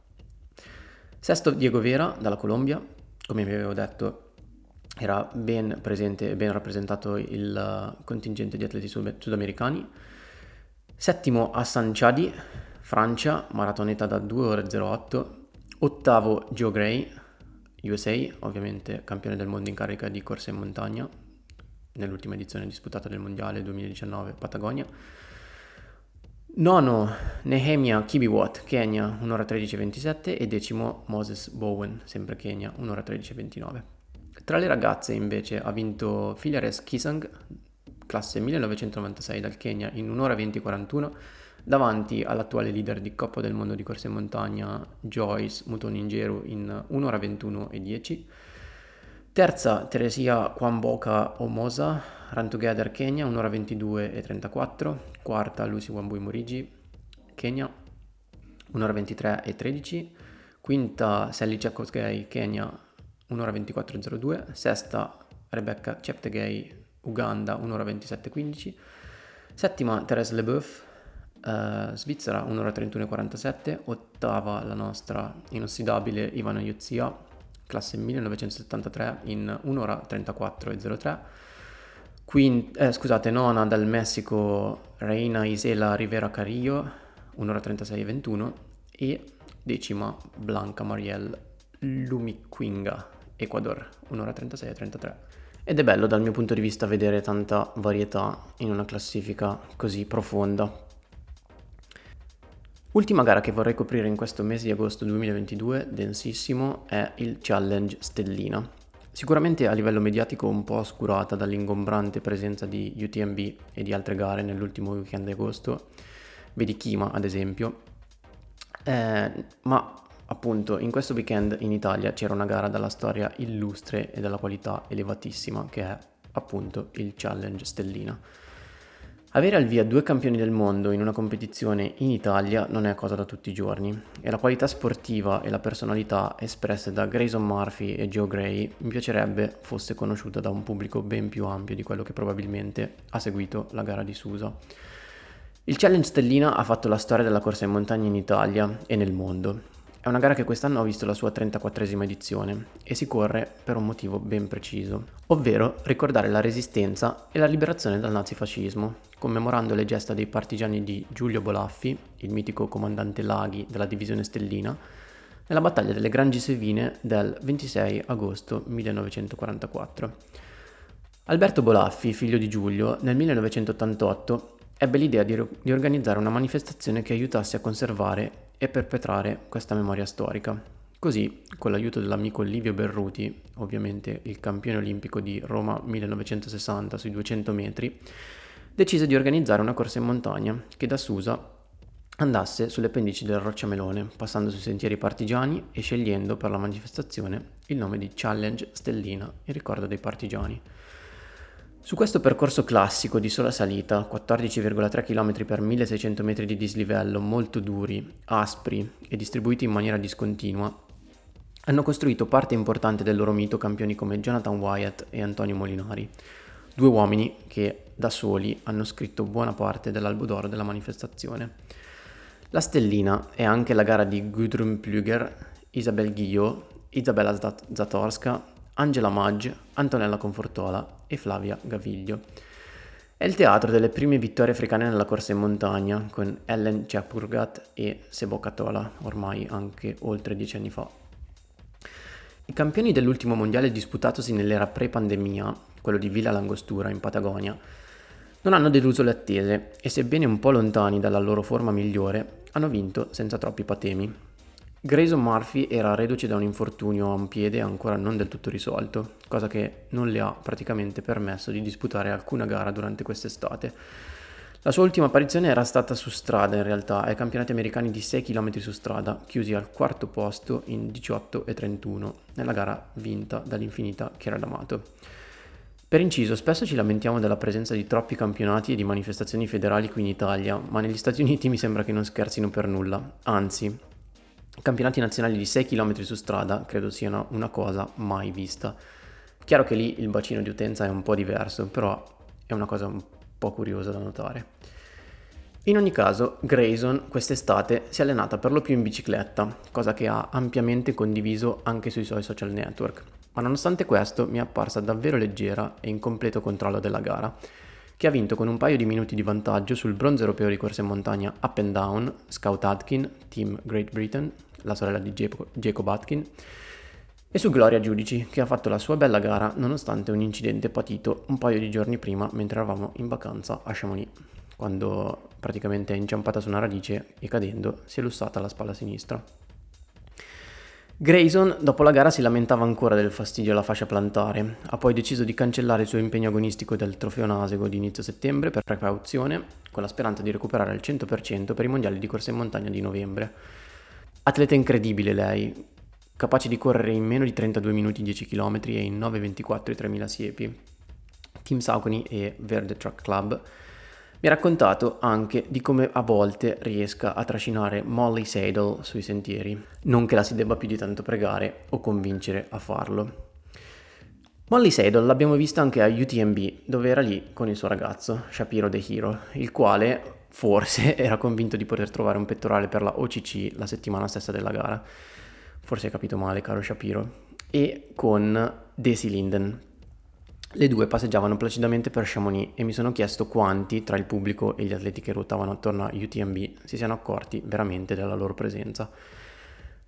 Sesto Diego Vera, dalla Colombia, come vi avevo detto era ben presente e ben rappresentato il contingente di atleti sudamericani. Settimo Hassan Chadi, Francia, maratoneta da 2 ore 08. Ottavo Joe Gray, USA, ovviamente campione del mondo in carica di corsa in montagna, nell'ultima edizione disputata del Mondiale 2019 Patagonia. Nono Nehemia Kibiwat, Kenya, 1 ora 13.27 e decimo Moses Bowen, sempre Kenya, 1 ora 13.29. Tra le ragazze invece ha vinto Filares Kisang classe 1996 dal Kenya in 1 ora 20 41 davanti all'attuale leader di Coppa del Mondo di corsa in montagna Joyce Mutoninjeru in 1 ora 21 e 10. Terza Teresia Kwamboka Omosa, Run Together Kenya, 1 ora 22 e 34. Quarta Lucy Wambui Morigi, Kenya, 1 ora 23 e 13. Quinta Sally Chakotgei, Kenya, 1 ora 24 e 02. Sesta Rebecca Cheptegei, Uganda, 1 ora 27 e 15. Settima Therese Leboeuf, Uh, Svizzera 1 ora 31 e 47, ottava la nostra inossidabile Ivana Iuzia, classe 1973 in 1 ora 34 e 03. Quint- eh, scusate, nona dal Messico Reina Isela Rivera Carillo, 1 ora 36 e 21 e decima Blanca Marielle Lumiquinga, Ecuador, 1 ora 36 e 33. Ed è bello dal mio punto di vista vedere tanta varietà in una classifica così profonda. Ultima gara che vorrei coprire in questo mese di agosto 2022, densissimo, è il Challenge Stellina. Sicuramente a livello mediatico un po' oscurata dall'ingombrante presenza di UTMB e di altre gare nell'ultimo weekend di agosto, vedi Kima ad esempio, eh, ma appunto in questo weekend in Italia c'era una gara dalla storia illustre e dalla qualità elevatissima che è appunto il Challenge Stellina. Avere al via due campioni del mondo in una competizione in Italia non è cosa da tutti i giorni e la qualità sportiva e la personalità espresse da Grayson Murphy e Joe Gray mi piacerebbe fosse conosciuta da un pubblico ben più ampio di quello che probabilmente ha seguito la gara di Susa. Il Challenge Stellina ha fatto la storia della corsa in montagna in Italia e nel mondo è una gara che quest'anno ha visto la sua 34esima edizione e si corre per un motivo ben preciso, ovvero ricordare la resistenza e la liberazione dal nazifascismo, commemorando le gesta dei partigiani di Giulio Bolaffi, il mitico comandante Laghi della divisione Stellina, nella battaglia delle Grangi Sevine del 26 agosto 1944. Alberto Bolaffi, figlio di Giulio, nel 1988 ebbe l'idea di, di organizzare una manifestazione che aiutasse a conservare e perpetrare questa memoria storica. Così, con l'aiuto dell'amico Livio Berruti, ovviamente il campione olimpico di Roma 1960 sui 200 metri, decise di organizzare una corsa in montagna che da Susa andasse sulle pendici del Rocciamelone, passando sui sentieri partigiani e scegliendo per la manifestazione il nome di Challenge Stellina in ricordo dei partigiani. Su questo percorso classico di sola salita, 14,3 km per 1600 metri di dislivello, molto duri, aspri e distribuiti in maniera discontinua, hanno costruito parte importante del loro mito campioni come Jonathan Wyatt e Antonio Molinari, due uomini che da soli hanno scritto buona parte dell'albo d'oro della manifestazione. La stellina è anche la gara di Gudrun Plüger, Isabel Guillot, Isabella Zatorska, Angela Maggi, Antonella Confortola e Flavia Gaviglio. È il teatro delle prime vittorie africane nella corsa in montagna, con Ellen Chapurgat e Sebo Katola, ormai anche oltre dieci anni fa. I campioni dell'ultimo mondiale disputatosi nell'era pre-pandemia, quello di Villa Langostura in Patagonia, non hanno deluso le attese e sebbene un po' lontani dalla loro forma migliore, hanno vinto senza troppi patemi. Grayson Murphy era reduce da un infortunio a un piede ancora non del tutto risolto, cosa che non le ha praticamente permesso di disputare alcuna gara durante quest'estate. La sua ultima apparizione era stata su strada in realtà, ai campionati americani di 6 km su strada, chiusi al quarto posto in 18 e 31, nella gara vinta dall'infinita Chiara D'Amato. Per inciso, spesso ci lamentiamo della presenza di troppi campionati e di manifestazioni federali qui in Italia, ma negli Stati Uniti mi sembra che non scherzino per nulla. Anzi, campionati nazionali di 6 km su strada credo siano una cosa mai vista. Chiaro che lì il bacino di utenza è un po' diverso, però è una cosa un po' curiosa da notare. In ogni caso, Grayson quest'estate si è allenata per lo più in bicicletta, cosa che ha ampiamente condiviso anche sui suoi social network, ma nonostante questo mi è apparsa davvero leggera e in completo controllo della gara, che ha vinto con un paio di minuti di vantaggio sul bronzo europeo di corsa in montagna up and down, Scout Atkin, Team Great Britain, la sorella di Jacob Atkin, e su Gloria Giudici, che ha fatto la sua bella gara nonostante un incidente patito un paio di giorni prima mentre eravamo in vacanza a Chamonix, quando praticamente è inciampata su una radice e cadendo si è lussata la spalla sinistra. Grayson dopo la gara si lamentava ancora del fastidio alla fascia plantare, ha poi deciso di cancellare il suo impegno agonistico del trofeo Nasego di inizio settembre per precauzione, con la speranza di recuperare al 100% per i mondiali di corsa in montagna di novembre. Atleta incredibile lei, capace di correre in meno di 32 minuti 10 km e in 9.24 i 3000 siepi. Team Saucony e Verde Truck Club mi ha raccontato anche di come a volte riesca a trascinare Molly Sadle sui sentieri, non che la si debba più di tanto pregare o convincere a farlo. Molly Sadle l'abbiamo vista anche a UTMB, dove era lì con il suo ragazzo, Shapiro The Hero, il quale forse era convinto di poter trovare un pettorale per la OCC la settimana stessa della gara. Forse hai capito male, caro Shapiro. E con Daisy Linden, le due passeggiavano placidamente per Chamonix e mi sono chiesto quanti tra il pubblico e gli atleti che ruotavano attorno a UTMB si siano accorti veramente della loro presenza.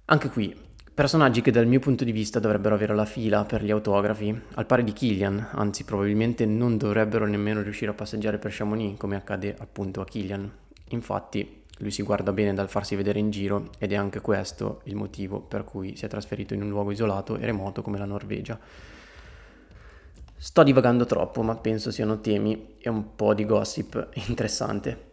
Anche qui, personaggi che dal mio punto di vista dovrebbero avere la fila per gli autografi, al pari di Killian, anzi probabilmente non dovrebbero nemmeno riuscire a passeggiare per Chamonix come accade appunto a Killian. Infatti lui si guarda bene dal farsi vedere in giro ed è anche questo il motivo per cui si è trasferito in un luogo isolato e remoto come la Norvegia Sto divagando troppo, ma penso siano temi e un po' di gossip interessante.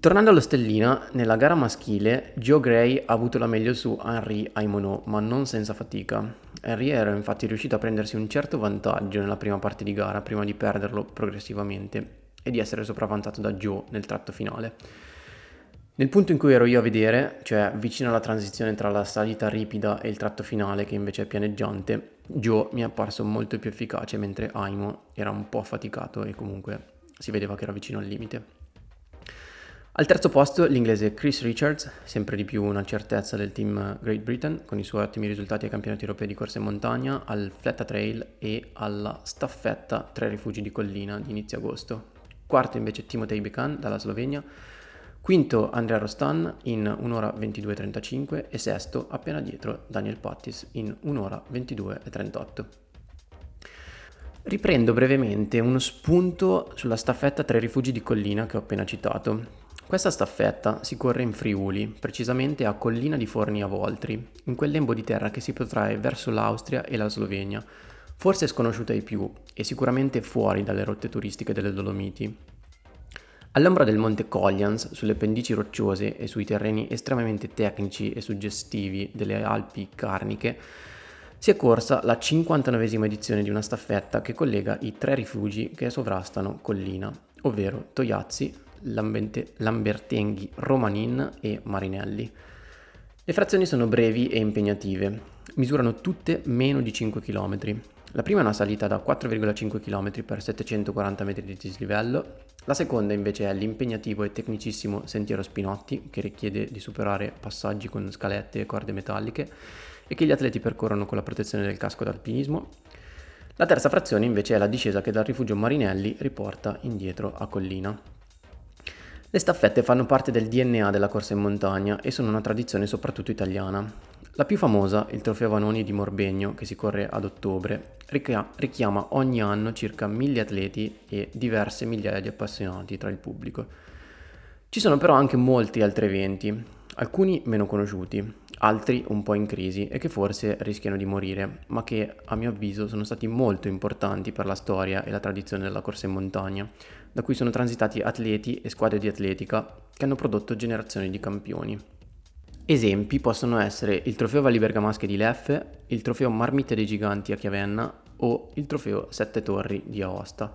Tornando allo Stellina, nella gara maschile Joe Gray ha avuto la meglio su Henri Aimono, ma non senza fatica. Henry era infatti riuscito a prendersi un certo vantaggio nella prima parte di gara prima di perderlo progressivamente e di essere sopravvantato da Joe nel tratto finale. Nel punto in cui ero io a vedere, cioè vicino alla transizione tra la salita ripida e il tratto finale che invece è pianeggiante, Joe mi è apparso molto più efficace mentre Aimo era un po' affaticato e comunque si vedeva che era vicino al limite. Al terzo posto l'inglese Chris Richards, sempre di più una certezza del team Great Britain, con i suoi ottimi risultati ai campionati europei di corsa in montagna, al Fletta Trail e alla staffetta Tre Rifugi di Collina di inizio agosto. Quarto invece Timotei Bekan dalla Slovenia, Quinto Andrea Rostan in 1 ora 22.35 e sesto appena dietro Daniel Pattis in 1 ora 22.38. Riprendo brevemente uno spunto sulla staffetta Tre Rifugi di Collina che ho appena citato. Questa staffetta si corre in Friuli, precisamente a Collina di Forni a Voltri, in quel lembo di terra che si protrae verso l'Austria e la Slovenia, forse sconosciuta ai più e sicuramente fuori dalle rotte turistiche delle Dolomiti. All'ombra del monte Collians, sulle pendici rocciose e sui terreni estremamente tecnici e suggestivi delle Alpi Carniche, si è corsa la 59esima edizione di una staffetta che collega i tre rifugi che sovrastano Collina, ovvero Toiazzi, Lambente, Lambertenghi, Romanin e Marinelli. Le frazioni sono brevi e impegnative, misurano tutte meno di 5 km. La prima è una salita da 4,5 km per 740 metri di dislivello la seconda invece è l'impegnativo e tecnicissimo Sentiero Spinotti, che richiede di superare passaggi con scalette e corde metalliche e che gli atleti percorrono con la protezione del casco d'alpinismo. La terza frazione invece è la discesa che dal rifugio Marinelli riporta indietro a collina. Le staffette fanno parte del DNA della corsa in montagna e sono una tradizione soprattutto italiana. La più famosa, il Trofeo Vanoni di Morbegno, che si corre ad ottobre, richiama ogni anno circa mille atleti e diverse migliaia di appassionati tra il pubblico. Ci sono però anche molti altri eventi, alcuni meno conosciuti, altri un po' in crisi e che forse rischiano di morire, ma che a mio avviso sono stati molto importanti per la storia e la tradizione della corsa in montagna, da cui sono transitati atleti e squadre di atletica che hanno prodotto generazioni di campioni. Esempi possono essere il trofeo Valli Bergamasche di Leffe, il trofeo Marmite dei Giganti a Chiavenna o il trofeo Sette Torri di Aosta.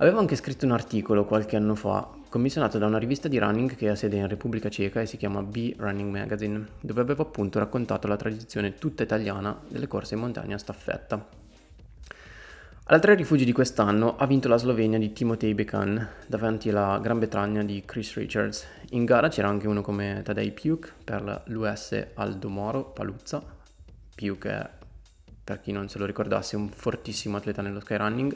Avevo anche scritto un articolo qualche anno fa, commissionato da una rivista di running che ha sede in Repubblica Ceca e si chiama B Running Magazine, dove avevo appunto raccontato la tradizione tutta italiana delle corse in montagna a staffetta. Alla tre rifugi di quest'anno ha vinto la Slovenia di Timotei Bekan davanti alla Gran Bretagna di Chris Richards. In gara c'era anche uno come Tadej Piuk per l'US Aldomoro Paluzza. Piuk è, per chi non se lo ricordasse, un fortissimo atleta nello skyrunning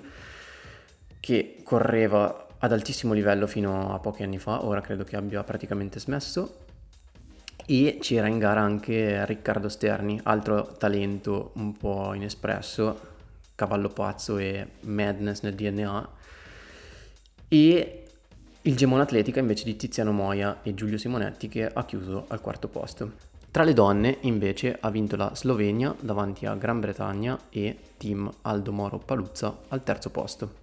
che correva ad altissimo livello fino a pochi anni fa, ora credo che abbia praticamente smesso. E c'era in gara anche Riccardo Sterni, altro talento un po' inespresso, cavallo pazzo e madness nel DNA e il Gemone Atletica invece di Tiziano Moia e Giulio Simonetti che ha chiuso al quarto posto. Tra le donne invece ha vinto la Slovenia davanti a Gran Bretagna e team Aldo Moro Paluzza al terzo posto.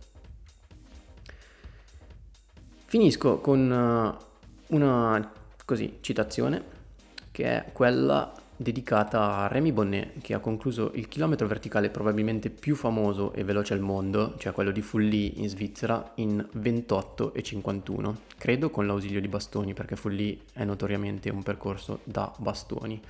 Finisco con eh, una così, citazione che è quella dedicata a Remy Bonnet che ha concluso il chilometro verticale probabilmente più famoso e veloce al mondo, cioè quello di Fully in Svizzera, in 28 e 51, credo con l'ausilio di bastoni perché Fully è notoriamente un percorso da bastoni.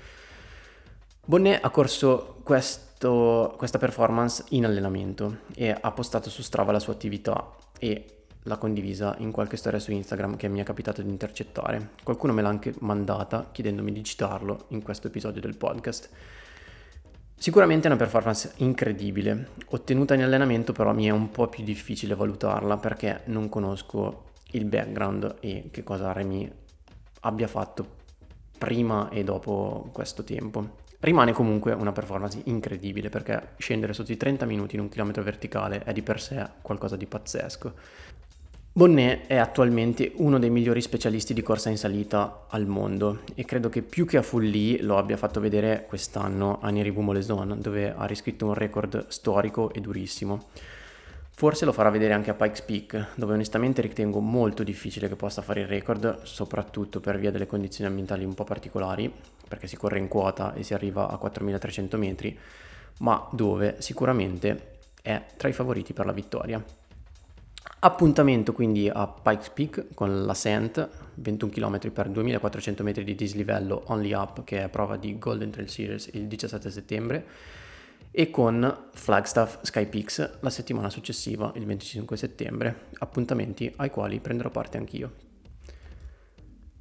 Bonnet ha corso questo, questa performance in allenamento e ha postato su Strava la sua attività e l'ha condivisa in qualche storia su Instagram che mi è capitato di intercettare. Qualcuno me l'ha anche mandata chiedendomi di citarlo in questo episodio del podcast. Sicuramente è una performance incredibile, ottenuta in allenamento però mi è un po' più difficile valutarla perché non conosco il background e che cosa Remy abbia fatto prima e dopo questo tempo. Rimane comunque una performance incredibile perché scendere sotto i 30 minuti in un chilometro verticale è di per sé qualcosa di pazzesco. Bonnet è attualmente uno dei migliori specialisti di corsa in salita al mondo e credo che più che a Fully lo abbia fatto vedere quest'anno a Nerivu Moleson dove ha riscritto un record storico e durissimo. Forse lo farà vedere anche a Pikes Peak, dove onestamente ritengo molto difficile che possa fare il record, soprattutto per via delle condizioni ambientali un po' particolari, perché si corre in quota e si arriva a 4300 metri, ma dove sicuramente è tra i favoriti per la vittoria. Appuntamento quindi a Pikes Peak con l'Ascent, 21 km per 2400 metri di dislivello only up che è prova di Golden Trail Series il 17 settembre e con Flagstaff Sky Peaks la settimana successiva il 25 settembre, appuntamenti ai quali prenderò parte anch'io.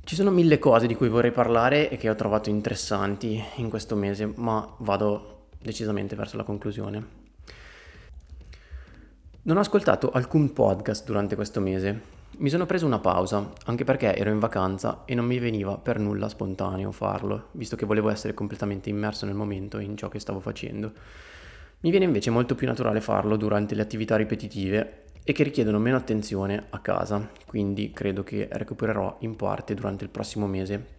Ci sono mille cose di cui vorrei parlare e che ho trovato interessanti in questo mese, ma vado decisamente verso la conclusione. Non ho ascoltato alcun podcast durante questo mese. Mi sono preso una pausa, anche perché ero in vacanza e non mi veniva per nulla spontaneo farlo, visto che volevo essere completamente immerso nel momento in ciò che stavo facendo. Mi viene invece molto più naturale farlo durante le attività ripetitive e che richiedono meno attenzione a casa, quindi credo che recupererò in parte durante il prossimo mese.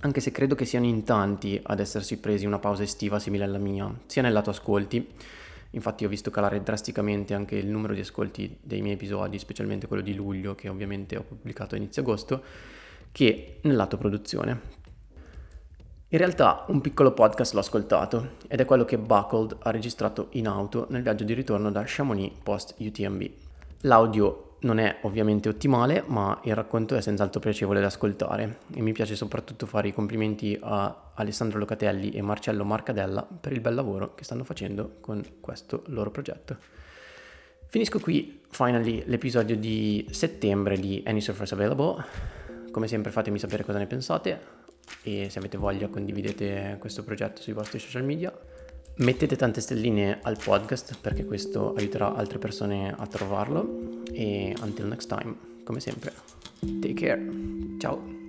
Anche se credo che siano in tanti ad essersi presi una pausa estiva simile alla mia, sia nel lato ascolti, Infatti ho visto calare drasticamente anche il numero di ascolti dei miei episodi, specialmente quello di luglio che ovviamente ho pubblicato a inizio agosto, che nel lato produzione. In realtà un piccolo podcast l'ho ascoltato ed è quello che Buckled ha registrato in auto nel viaggio di ritorno da Chamonix post UTMB. L'audio non è ovviamente ottimale, ma il racconto è senz'altro piacevole da ascoltare e mi piace soprattutto fare i complimenti a Alessandro Locatelli e Marcello Marcadella per il bel lavoro che stanno facendo con questo loro progetto. Finisco qui, finally, l'episodio di settembre di Any Surface Available. Come sempre fatemi sapere cosa ne pensate e se avete voglia condividete questo progetto sui vostri social media. Mettete tante stelline al podcast perché questo aiuterà altre persone a trovarlo e until next time, come sempre, take care, ciao!